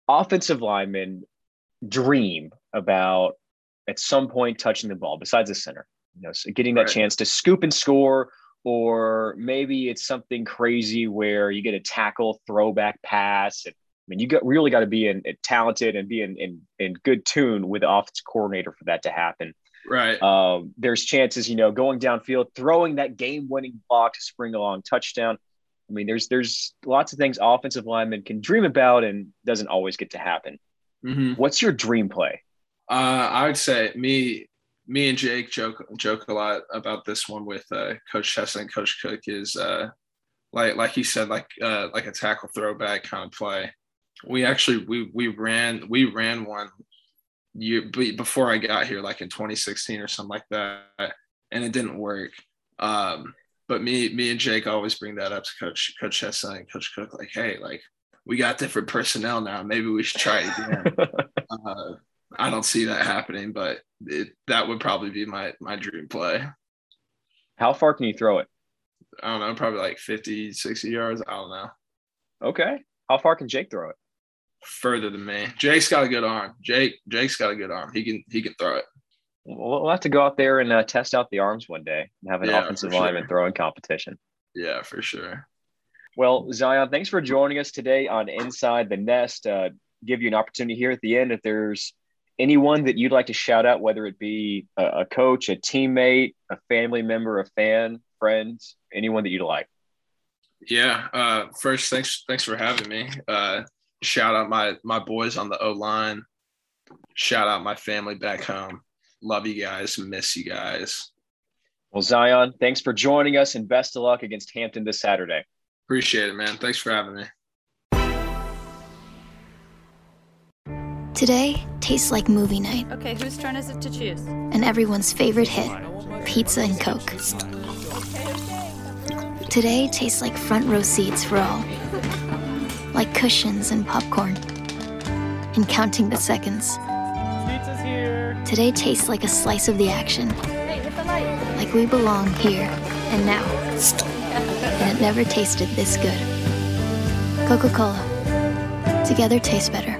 Speaker 1: offensive linemen dream about at some point touching the ball besides the center, you know, so getting that right. chance to scoop and score, or maybe it's something crazy where you get a tackle, throwback pass. And, I mean, you got really got to be in, in, talented and be in, in, in good tune with the offense coordinator for that to happen.
Speaker 7: Right.
Speaker 1: Um, there's chances, you know, going downfield, throwing that game-winning block to spring along touchdown. I mean, there's there's lots of things offensive linemen can dream about and doesn't always get to happen. Mm-hmm. What's your dream play?
Speaker 7: Uh, I would say me, me and Jake joke joke a lot about this one with uh, Coach Chesson and Coach Cook is uh, like like he said like uh, like a tackle throwback kind of play. We actually we we ran we ran one year before I got here, like in 2016 or something like that, and it didn't work. Um, but me, me and Jake always bring that up to Coach Coach Chesson and Coach Cook, like, hey, like we got different personnel now. Maybe we should try it again. uh, I don't see that happening, but it, that would probably be my my dream play.
Speaker 1: How far can you throw it?
Speaker 7: I don't know, probably like 50, 60 yards. I don't know.
Speaker 1: Okay. How far can Jake throw it?
Speaker 7: further than me. Jake's got a good arm. Jake Jake's got a good arm. He can he can throw it.
Speaker 1: We'll have to go out there and uh, test out the arms one day and have an yeah, offensive lineman sure. throwing competition.
Speaker 7: Yeah, for sure.
Speaker 1: Well, Zion, thanks for joining us today on Inside the Nest. Uh, give you an opportunity here at the end if there's anyone that you'd like to shout out, whether it be a, a coach, a teammate, a family member, a fan, friends, anyone that you'd like.
Speaker 7: Yeah. Uh, first, thanks thanks for having me. Uh, shout out my my boys on the O line. Shout out my family back home. Love you guys. Miss you guys.
Speaker 1: Well, Zion, thanks for joining us and best of luck against Hampton this Saturday.
Speaker 7: Appreciate it, man. Thanks for having me.
Speaker 8: Today tastes like movie night.
Speaker 9: Okay, whose turn is it to choose?
Speaker 8: And everyone's favorite hit pizza and Coke. Today tastes like front row seats for all like cushions and popcorn, and counting the seconds.
Speaker 9: Pizza's here.
Speaker 8: Today tastes like a slice of the action.
Speaker 9: Hey, hit the light.
Speaker 8: Like we belong here and now. And it never tasted this good. Coca Cola. Together tastes better.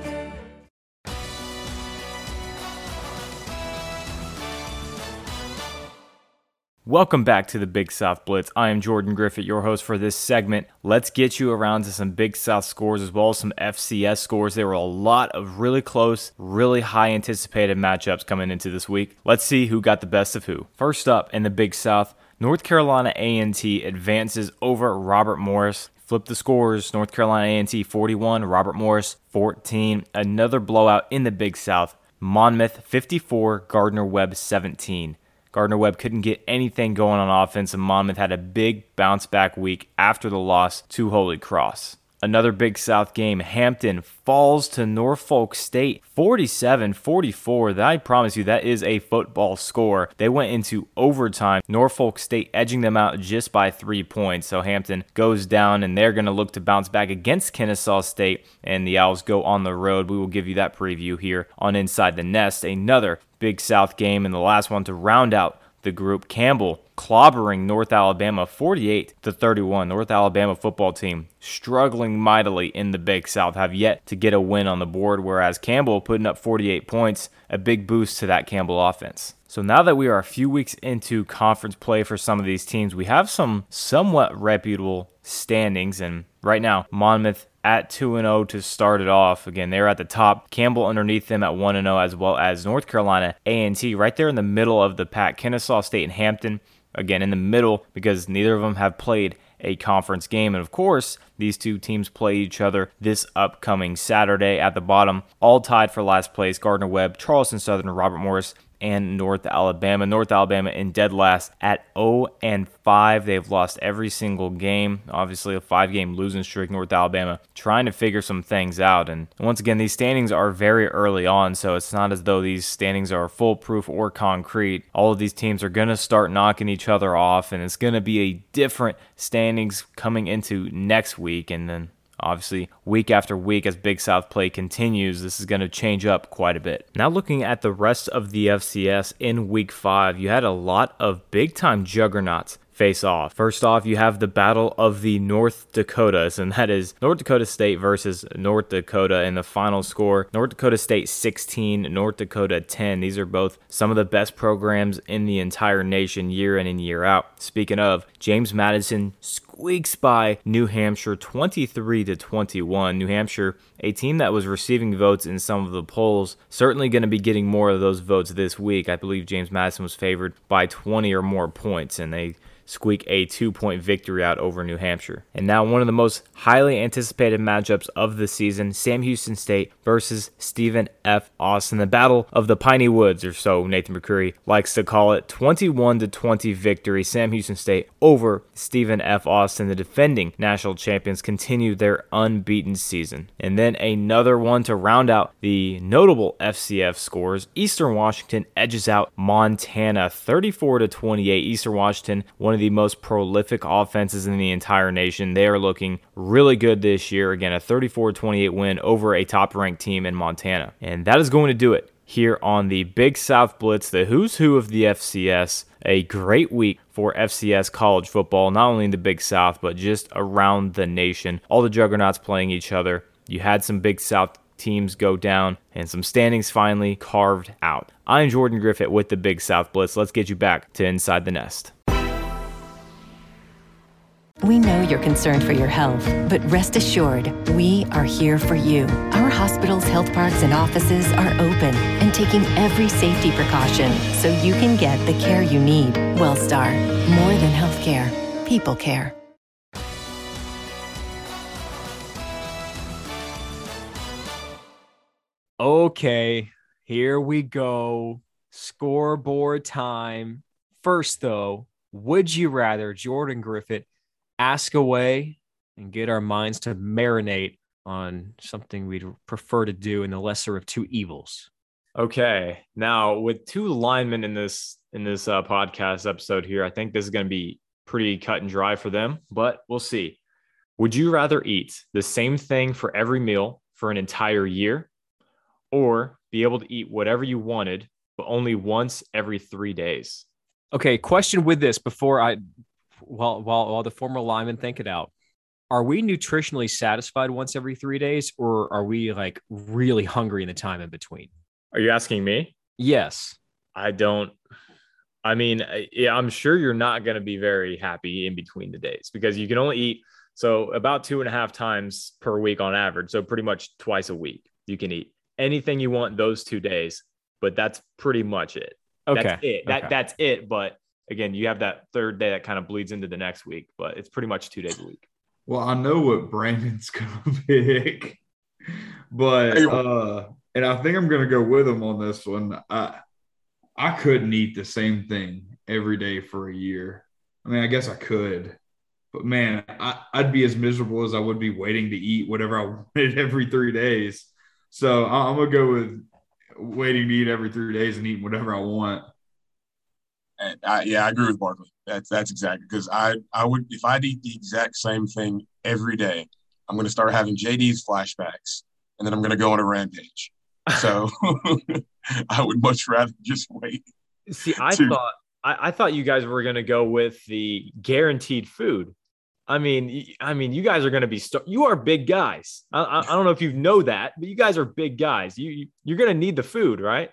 Speaker 4: Welcome back to the Big South Blitz. I am Jordan Griffith, your host for this segment. Let's get you around to some Big South scores as well as some FCS scores. There were a lot of really close, really high anticipated matchups coming into this week. Let's see who got the best of who. First up in the Big South, North Carolina A&T advances over Robert Morris. Flip the scores. North Carolina A&T 41, Robert Morris 14. Another blowout in the Big South. Monmouth 54, Gardner Webb 17. Gardner Webb couldn't get anything going on offense, and Monmouth had a big bounce back week after the loss to Holy Cross. Another Big South game. Hampton falls to Norfolk State 47 44. That I promise you, that is a football score. They went into overtime. Norfolk State edging them out just by three points. So Hampton goes down, and they're going to look to bounce back against Kennesaw State, and the Owls go on the road. We will give you that preview here on Inside the Nest. Another Big South game, and the last one to round out the group. Campbell clobbering North Alabama 48 to 31. North Alabama football team struggling mightily in the Big South have yet to get a win on the board, whereas Campbell putting up 48 points, a big boost to that Campbell offense. So now that we are a few weeks into conference play for some of these teams, we have some somewhat reputable standings. And right now, Monmouth at 2 0 to start it off. Again, they're at the top. Campbell underneath them at 1 0, as well as North Carolina A&T right there in the middle of the pack. Kennesaw State and Hampton again in the middle because neither of them have played a conference game. And of course, these two teams play each other this upcoming Saturday at the bottom, all tied for last place. Gardner Webb, Charleston Southern, Robert Morris, and North Alabama. North Alabama in dead last at 0 and 5. They've lost every single game. Obviously, a five game losing streak. North Alabama trying to figure some things out. And once again, these standings are very early on, so it's not as though these standings are foolproof or concrete. All of these teams are going to start knocking each other off, and it's going to be a different standings coming into next week. And then Obviously, week after week, as Big South play continues, this is going to change up quite a bit. Now, looking at the rest of the FCS in week five, you had a lot of big time juggernauts face off. First off, you have the battle of the North Dakotas, and that is North Dakota State versus North Dakota in the final score. North Dakota State 16, North Dakota 10. These are both some of the best programs in the entire nation year in and year out. Speaking of, James Madison squeaks by New Hampshire 23 to 21. New Hampshire, a team that was receiving votes in some of the polls, certainly going to be getting more of those votes this week. I believe James Madison was favored by 20 or more points, and they squeak a two point victory out over New Hampshire. And now, one of the most highly anticipated matchups of the season Sam Houston State versus Stephen F. Austin. The battle of the Piney Woods, or so Nathan McCurry likes to call it. 21 to 20 victory. Sam Houston State over Stephen F. Austin. The defending national champions continue their unbeaten season. And then another one to round out the notable FCS scores. Eastern Washington edges out Montana 34 to 28. Eastern Washington, one of the most prolific offenses in the entire nation. They are looking really good this year. Again, a 34 28 win over a top ranked team in Montana. And that is going to do it here on the Big South Blitz, the who's who of the FCS. A great week for FCS college football, not only in the Big South, but just around the nation. All the juggernauts playing each other. You had some Big South teams go down and some standings finally carved out. I'm Jordan Griffith with the Big South Blitz. Let's get you back to Inside the Nest.
Speaker 5: We know you're concerned for your health, but rest assured, we are here for you. Our hospitals, health parks, and offices are open and taking every safety precaution so you can get the care you need. Wellstar, more than healthcare, people care.
Speaker 1: Okay, here we go. Scoreboard time. First, though, would you rather Jordan Griffith? Ask away and get our minds to marinate on something we'd prefer to do in the lesser of two evils.
Speaker 4: Okay. Now, with two linemen in this in this uh, podcast episode here, I think this is going to be pretty cut and dry for them, but we'll see. Would you rather eat the same thing for every meal for an entire year or be able to eat whatever you wanted but only once every 3 days?
Speaker 1: Okay, question with this before I while while while the former linemen think it out. Are we nutritionally satisfied once every three days, or are we like really hungry in the time in between?
Speaker 4: Are you asking me?
Speaker 1: Yes.
Speaker 4: I don't. I mean, yeah, I'm sure you're not going to be very happy in between the days because you can only eat so about two and a half times per week on average. So pretty much twice a week you can eat anything you want those two days, but that's pretty much it.
Speaker 1: Okay.
Speaker 4: That's it. That
Speaker 1: okay.
Speaker 4: that's it. But again, you have that third day that kind of bleeds into the next week, but it's pretty much two days a week.
Speaker 3: Well, I know what Brandon's gonna pick, but uh, and I think I'm gonna go with him on this one. I I couldn't eat the same thing every day for a year. I mean, I guess I could, but man, I, I'd be as miserable as I would be waiting to eat whatever I wanted every three days. So I'm gonna go with waiting to eat every three days and eating whatever I want.
Speaker 2: And I, yeah, I agree with Barkley. That's that's exactly because I I would if I'd eat the exact same thing every day, I'm going to start having JD's flashbacks, and then I'm going to go on a rampage. So I would much rather just wait.
Speaker 4: See, I
Speaker 2: to-
Speaker 4: thought I, I thought you guys were going to go with the guaranteed food. I mean, I mean, you guys are going to be st- you are big guys. I, I, I, don't know if you know that, but you guys are big guys. You you're going to need the food, right?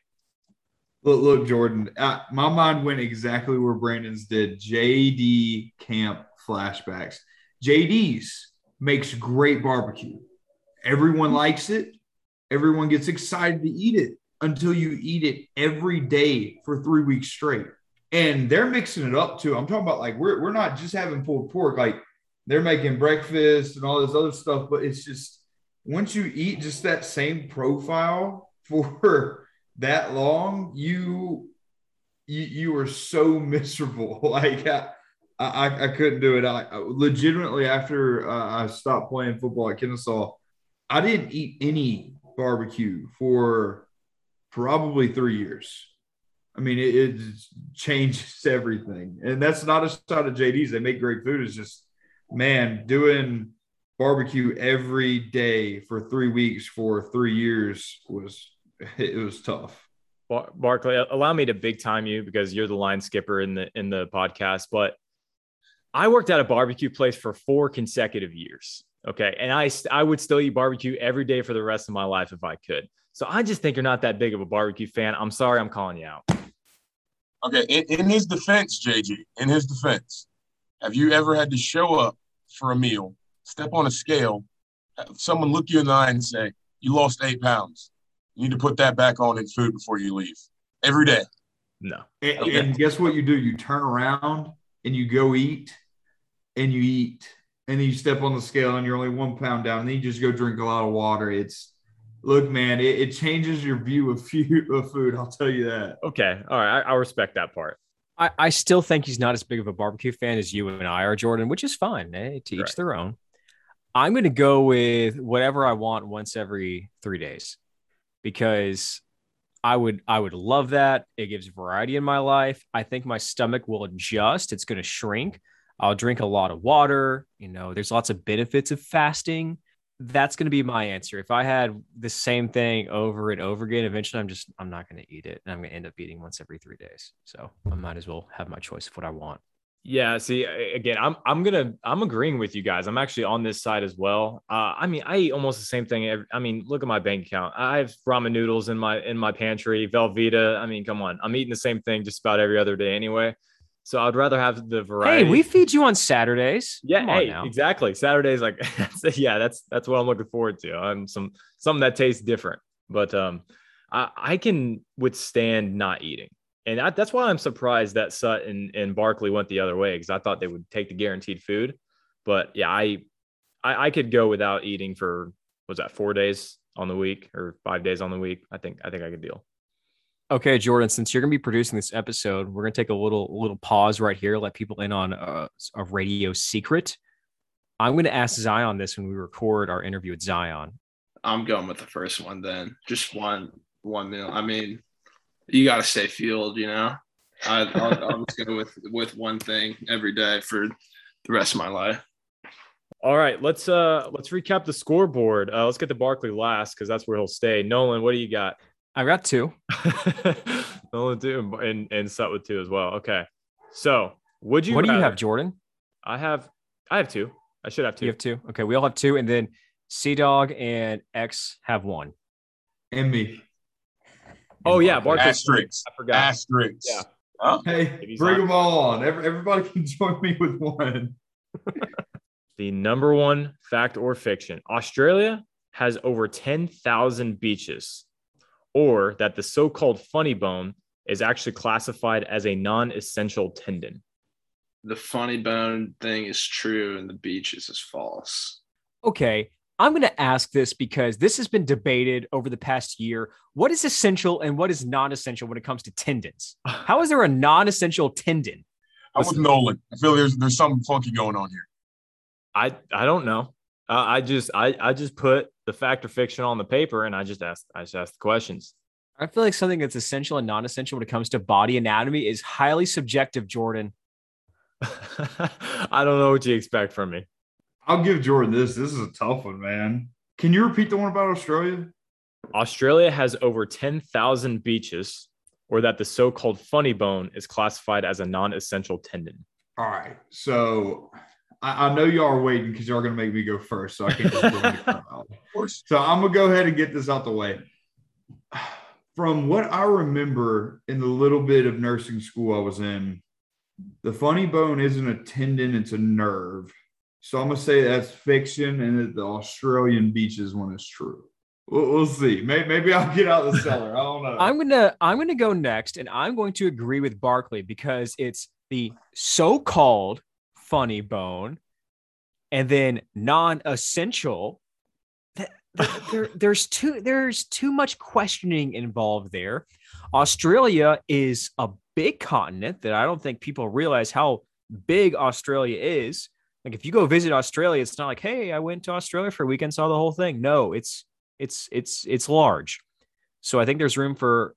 Speaker 3: Look, look, Jordan. Uh, my mind went exactly where Brandon's did. JD camp flashbacks. JD's makes great barbecue. Everyone likes it. Everyone gets excited to eat it until you eat it every day for three weeks straight. And they're mixing it up too. I'm talking about like we're, we're not just having pulled pork, like they're making breakfast and all this other stuff, but it's just once you eat just that same profile for that long, you you you are so miserable. Like I, I, I couldn't do it. I, legitimately after uh, I stopped playing football at Kennesaw, I didn't eat any barbecue for probably three years. I mean, it, it changes everything, and that's not a shot of JD's. They make great food. It's just, man, doing barbecue every day for three weeks for three years was it was tough.
Speaker 4: Barkley, allow me to big time you because you're the line skipper in the in the podcast. But I worked at a barbecue place for four consecutive years. Okay. And I, I would still eat barbecue every day for the rest of my life if I could. So I just think you're not that big of a barbecue fan. I'm sorry, I'm calling you out.
Speaker 2: Okay. In, in his defense, JG, in his defense, have you ever had to show up for a meal, step on a scale, someone look you in the eye and say, You lost eight pounds? You need to put that back on in food before you leave every day.
Speaker 4: No.
Speaker 3: And, okay. and guess what you do? You turn around and you go eat and you eat and then you step on the scale and you're only one pound down, and then you just go drink a lot of water. It's look, man, it, it changes your view of, of food. I'll tell you that.
Speaker 4: Okay, all right, I, I respect that part.
Speaker 1: I, I, still think he's not as big of a barbecue fan as you and I are, Jordan, which is fine. Eh? To each right. their own. I'm going to go with whatever I want once every three days because I would I would love that. It gives variety in my life. I think my stomach will adjust. It's going to shrink. I'll drink a lot of water. You know, there's lots of benefits of fasting. That's going to be my answer. If I had the same thing over and over again, eventually I'm just, I'm not going to eat it. And I'm going to end up eating once every three days. So I might as well have my choice of what I want.
Speaker 4: Yeah. See, again, I'm I'm gonna I'm agreeing with you guys. I'm actually on this side as well. Uh, I mean, I eat almost the same thing. Every, I mean, look at my bank account. I have ramen noodles in my in my pantry, Velveeta. I mean, come on, I'm eating the same thing just about every other day anyway. So I'd rather have the variety.
Speaker 1: Hey, we feed you on Saturdays.
Speaker 4: Yeah, hey, exactly. Saturdays, like yeah, that's that's what I'm looking forward to. I'm some something that tastes different. But um, I, I can withstand not eating, and I, that's why I'm surprised that Sutton and Barkley went the other way because I thought they would take the guaranteed food. But yeah, I, I I could go without eating for was that four days on the week or five days on the week. I think I think I could deal.
Speaker 1: Okay, Jordan, since you're going to be producing this episode, we're going to take a little little pause right here, let people in on uh, a, a radio secret. I'm going to ask Zion this when we record our interview with Zion.
Speaker 7: I'm going with the first one then. Just one one meal. I mean, you got to stay fueled, you know. I, I'll, I'll just go with with one thing every day for the rest of my life.
Speaker 4: All right, let's uh let's recap the scoreboard. Uh, let's get to Barkley last because that's where he'll stay. Nolan, what do you got?
Speaker 1: I got two.
Speaker 4: Nolan two and and Sut with two as well. Okay. So would you
Speaker 1: What do you have, Jordan?
Speaker 4: I have I have two. I should have two.
Speaker 1: You have two. Okay, we all have two, and then Sea Dog and X have one.
Speaker 3: And me.
Speaker 4: Oh yeah,
Speaker 2: Barkley. Asterix.
Speaker 4: I forgot.
Speaker 2: Asterix.
Speaker 4: Yeah.
Speaker 3: Huh? Hey, bring them all on. Everybody can join me with one.
Speaker 4: the number one fact or fiction: Australia has over ten thousand beaches or that the so called funny bone is actually classified as a non essential tendon.
Speaker 7: The funny bone thing is true and the beaches is false.
Speaker 1: Okay. I'm going to ask this because this has been debated over the past year. What is essential and what is non essential when it comes to tendons? How is there a non essential tendon?
Speaker 2: I'm with Nolan. I feel there's there's something funky going on here.
Speaker 4: I I don't know. Uh, I just I I just put the fact or fiction on the paper and I just asked I just asked the questions.
Speaker 1: I feel like something that's essential and non-essential when it comes to body anatomy is highly subjective, Jordan.
Speaker 4: I don't know what you expect from me.
Speaker 3: I'll give Jordan this. This is a tough one, man. Can you repeat the one about Australia?
Speaker 4: Australia has over 10,000 beaches, or that the so-called funny bone is classified as a non-essential tendon?
Speaker 3: All right. So I, I know y'all are waiting because y'all are gonna make me go first, so I can just go into chronology.
Speaker 2: Of course.
Speaker 3: So I'm gonna go ahead and get this out the way. From what I remember in the little bit of nursing school I was in, the funny bone isn't a tendon, it's a nerve. So I'm gonna say that's fiction and that the Australian beaches one is true. We'll, we'll see. Maybe, maybe I'll get out the cellar. I don't know.
Speaker 1: I'm gonna I'm gonna go next, and I'm going to agree with Barkley because it's the so-called funny bone, and then non-essential. Th- th- There, there's too there's too much questioning involved there. Australia is a big continent that I don't think people realize how big Australia is. Like if you go visit Australia, it's not like, hey, I went to Australia for a weekend, saw the whole thing. No, it's it's it's it's large. So I think there's room for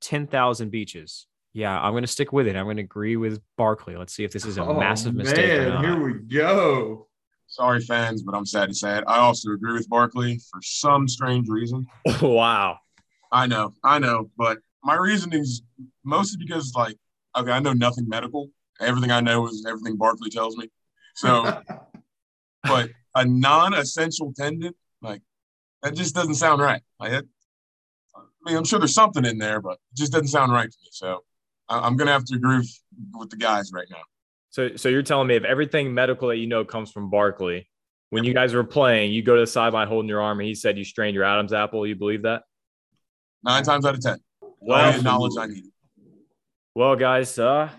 Speaker 1: 10,000 beaches. Yeah, I'm going to stick with it. I'm going to agree with Barkley. Let's see if this is a
Speaker 3: Oh,
Speaker 1: massive mistake. or
Speaker 3: Man,
Speaker 1: not.
Speaker 3: here we go.
Speaker 2: Sorry, fans, but I'm sad to say it. I also agree with Barkley for some strange reason.
Speaker 4: wow.
Speaker 2: I know, I know, but my reasoning is mostly because, like, okay, I know nothing medical. Everything I know is everything Barkley tells me. So, but a non-essential tendon, like, that just doesn't sound right. Like, I mean, I'm sure there's something in there, but it just doesn't sound right to me. So, I- I'm gonna have to agree with, the guys right now.
Speaker 4: So, so you're telling me if everything medical that you know comes from Barkley, when you guys were playing, you go to the sideline holding your arm, and he said you strained your Adam's apple. You believe that?
Speaker 2: Nine times out of ten,
Speaker 4: Well,
Speaker 2: the knowledge I needed.
Speaker 4: well, guys, uh,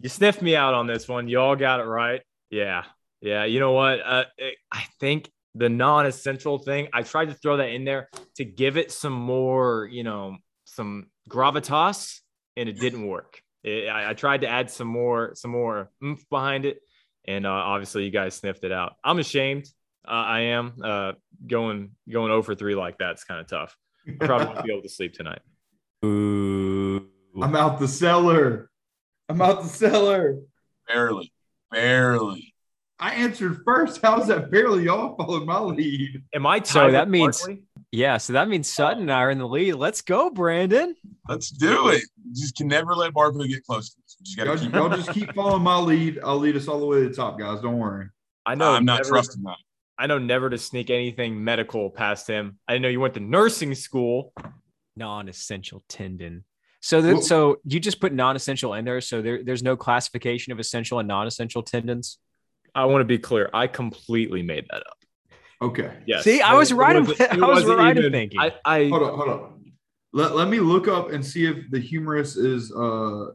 Speaker 4: you sniffed me out on this one. You all got it right. Yeah, yeah. You know what? Uh, I think the non-essential thing. I tried to throw that in there to give it some more, you know, some gravitas, and it didn't work. It, I, I tried to add some more, some more oomph behind it, and uh, obviously you guys sniffed it out. I'm ashamed. Uh, I am uh, going going over three like that's kind of tough. I probably won't be able to sleep tonight.
Speaker 1: Ooh.
Speaker 3: I'm out the cellar. I'm out the cellar.
Speaker 2: Barely, barely.
Speaker 3: I answered first. How's that barely? Y'all followed my lead.
Speaker 4: Am I tied
Speaker 1: So that means-
Speaker 4: Barkley?
Speaker 1: Yeah, so that means Sutton and I are in the lead. Let's go, Brandon.
Speaker 2: Let's do it. Just can never let Barkley get close to us. Just
Speaker 3: Y'all,
Speaker 2: gotta keep.
Speaker 3: y'all just keep following my lead. I'll lead us all the way to the top, guys. Don't worry.
Speaker 4: I know.
Speaker 2: I'm not
Speaker 4: never-
Speaker 2: trusting that.
Speaker 4: I know never to sneak anything medical past him. I know you went to nursing school.
Speaker 1: Non-essential tendon. So, that,
Speaker 3: Well-
Speaker 1: so you just put non-essential in there. So there, there's no classification of essential and non-essential tendons.
Speaker 4: I want to be clear. I completely made that up.
Speaker 3: Okay.
Speaker 4: Yes.
Speaker 1: See, I was right
Speaker 4: wasn't-
Speaker 1: I was right in
Speaker 4: even-
Speaker 1: thinking.
Speaker 4: I, I
Speaker 3: Hold on. Hold on. Let, let me look up and see if the humerus is uh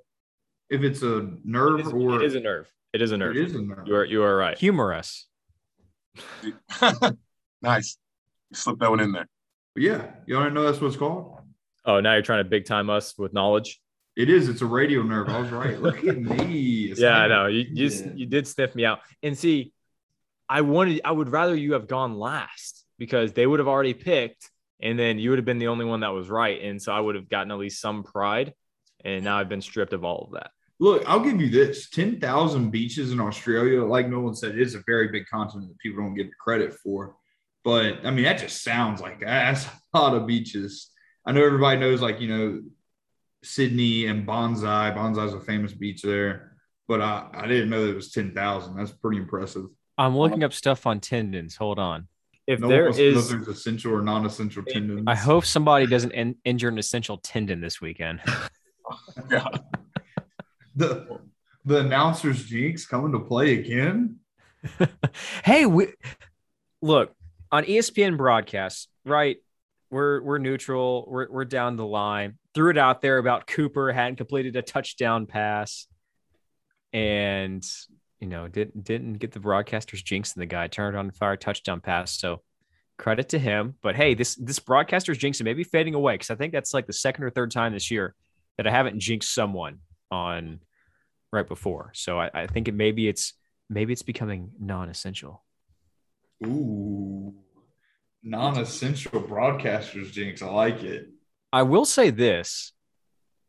Speaker 3: if it's a nerve
Speaker 4: is,
Speaker 3: or
Speaker 4: it is a nerve. It is a nerve.
Speaker 3: It is a nerve.
Speaker 4: You are you are right.
Speaker 1: Humorous.
Speaker 2: nice. Slip that one in there.
Speaker 3: But yeah, you don't know that's what it's called.
Speaker 4: Oh, now you're trying to big time us with knowledge.
Speaker 3: It is. It's a radio nerve. I was right. Look at me. It's
Speaker 4: yeah, I know. You you,
Speaker 3: Yeah.
Speaker 4: you did sniff me out. And see, I wanted I would rather you have gone last because they would have already picked, and then you would have been the only one that was right. And so I would have gotten at least some pride. And now I've been stripped of all of that.
Speaker 3: Look, I'll give you this: ten thousand beaches in Australia. Like Nolan said, it is a very big continent that people don't give credit for. But I mean, that just sounds like that's a lot of beaches. I know everybody knows, like you know, Sydney and Bondi. Bondi's a famous beach there, but I, I didn't know that it was ten thousand. That's pretty impressive.
Speaker 1: I'm looking up stuff on tendons. Hold on.
Speaker 4: If
Speaker 3: No
Speaker 4: there
Speaker 3: one wants to know
Speaker 4: is
Speaker 3: there's essential or non-essential tendons.
Speaker 1: I hope somebody doesn't in- injure an essential tendon this weekend.
Speaker 2: Yeah.
Speaker 3: the the announcers jinx coming to play again.
Speaker 1: hey, we look on ESPN broadcasts, right? We're we're neutral. We're we're down the line. Threw it out there about Cooper hadn't completed a touchdown pass, and you know didn't didn't get the broadcasters jinx jinxing the guy. Turned on fire touchdown pass. So credit to him. But hey, this this broadcaster's jinxing may be fading away because I think that's like the second or third time this year that I haven't jinxed someone on right before. So I, I think it maybe it's maybe it's becoming non-essential.
Speaker 3: Ooh, non-essential broadcasters jinx. I like it.
Speaker 1: I will say this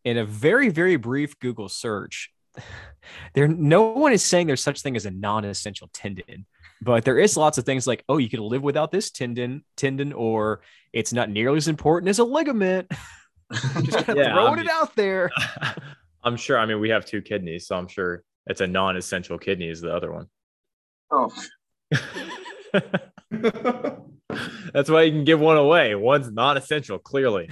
Speaker 1: in a very, very brief Google search, there no one is saying there's such thing as a non-essential tendon, but there is lots of things like, oh, you could live without this tendon, tendon, or it's not nearly as important as a ligament. Just kinda
Speaker 4: Yeah,
Speaker 1: throwing
Speaker 4: I
Speaker 1: it out there.
Speaker 4: I'm sure. I mean, we have two kidneys, so I'm sure it's a non-essential kidney is the other one.
Speaker 2: oh,
Speaker 4: That's why you can give one away. One's not essential, clearly.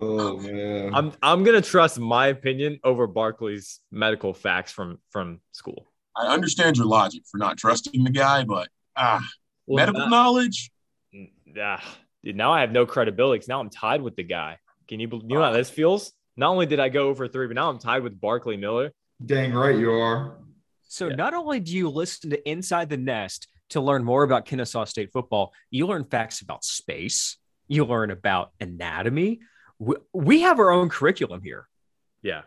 Speaker 3: oh man.
Speaker 4: I'm I'm gonna trust my opinion over Barkley's medical facts from from school.
Speaker 2: I understand your logic for not trusting the guy, but ah,
Speaker 4: Well,
Speaker 2: medical
Speaker 4: not-
Speaker 2: knowledge.
Speaker 4: ah, dude, now I have no credibility because now I'm tied with the guy. Can you bel- you know how this feels? Not only did I go over three, but now I'm tied with Barkley Miller.
Speaker 3: Dang right you are.
Speaker 1: So
Speaker 4: Yeah.
Speaker 1: not only do you listen to Inside the Nest to learn more about Kennesaw State football, you learn facts about space. You learn about anatomy. We, we have our own curriculum here.
Speaker 4: Yeah.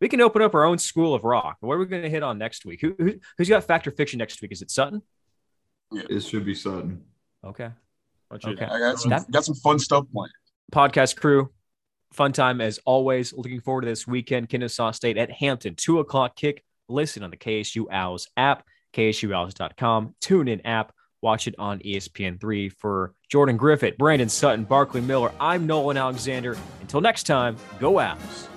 Speaker 1: We can open up our own school of rock. What are we going to hit on next week? Who, who, who's got fact or fiction next week? Is it Sutton? Yeah.
Speaker 3: It should be Sutton.
Speaker 1: Okay.
Speaker 4: Why don't you-
Speaker 1: Okay.
Speaker 2: I got some
Speaker 1: That-
Speaker 2: got some fun stuff planned.
Speaker 1: podcast crew. Fun time as always. Looking forward to this weekend. Kennesaw State at Hampton, two o'clock kick. Listen on the KSU Owls app, KSUOwls.com, TuneIn app. Watch it on E ESPN3 for Jordan Griffith, Brandon Sutton, Barkley Miller. I'm Nolan Alexander. Until next time, go Owls.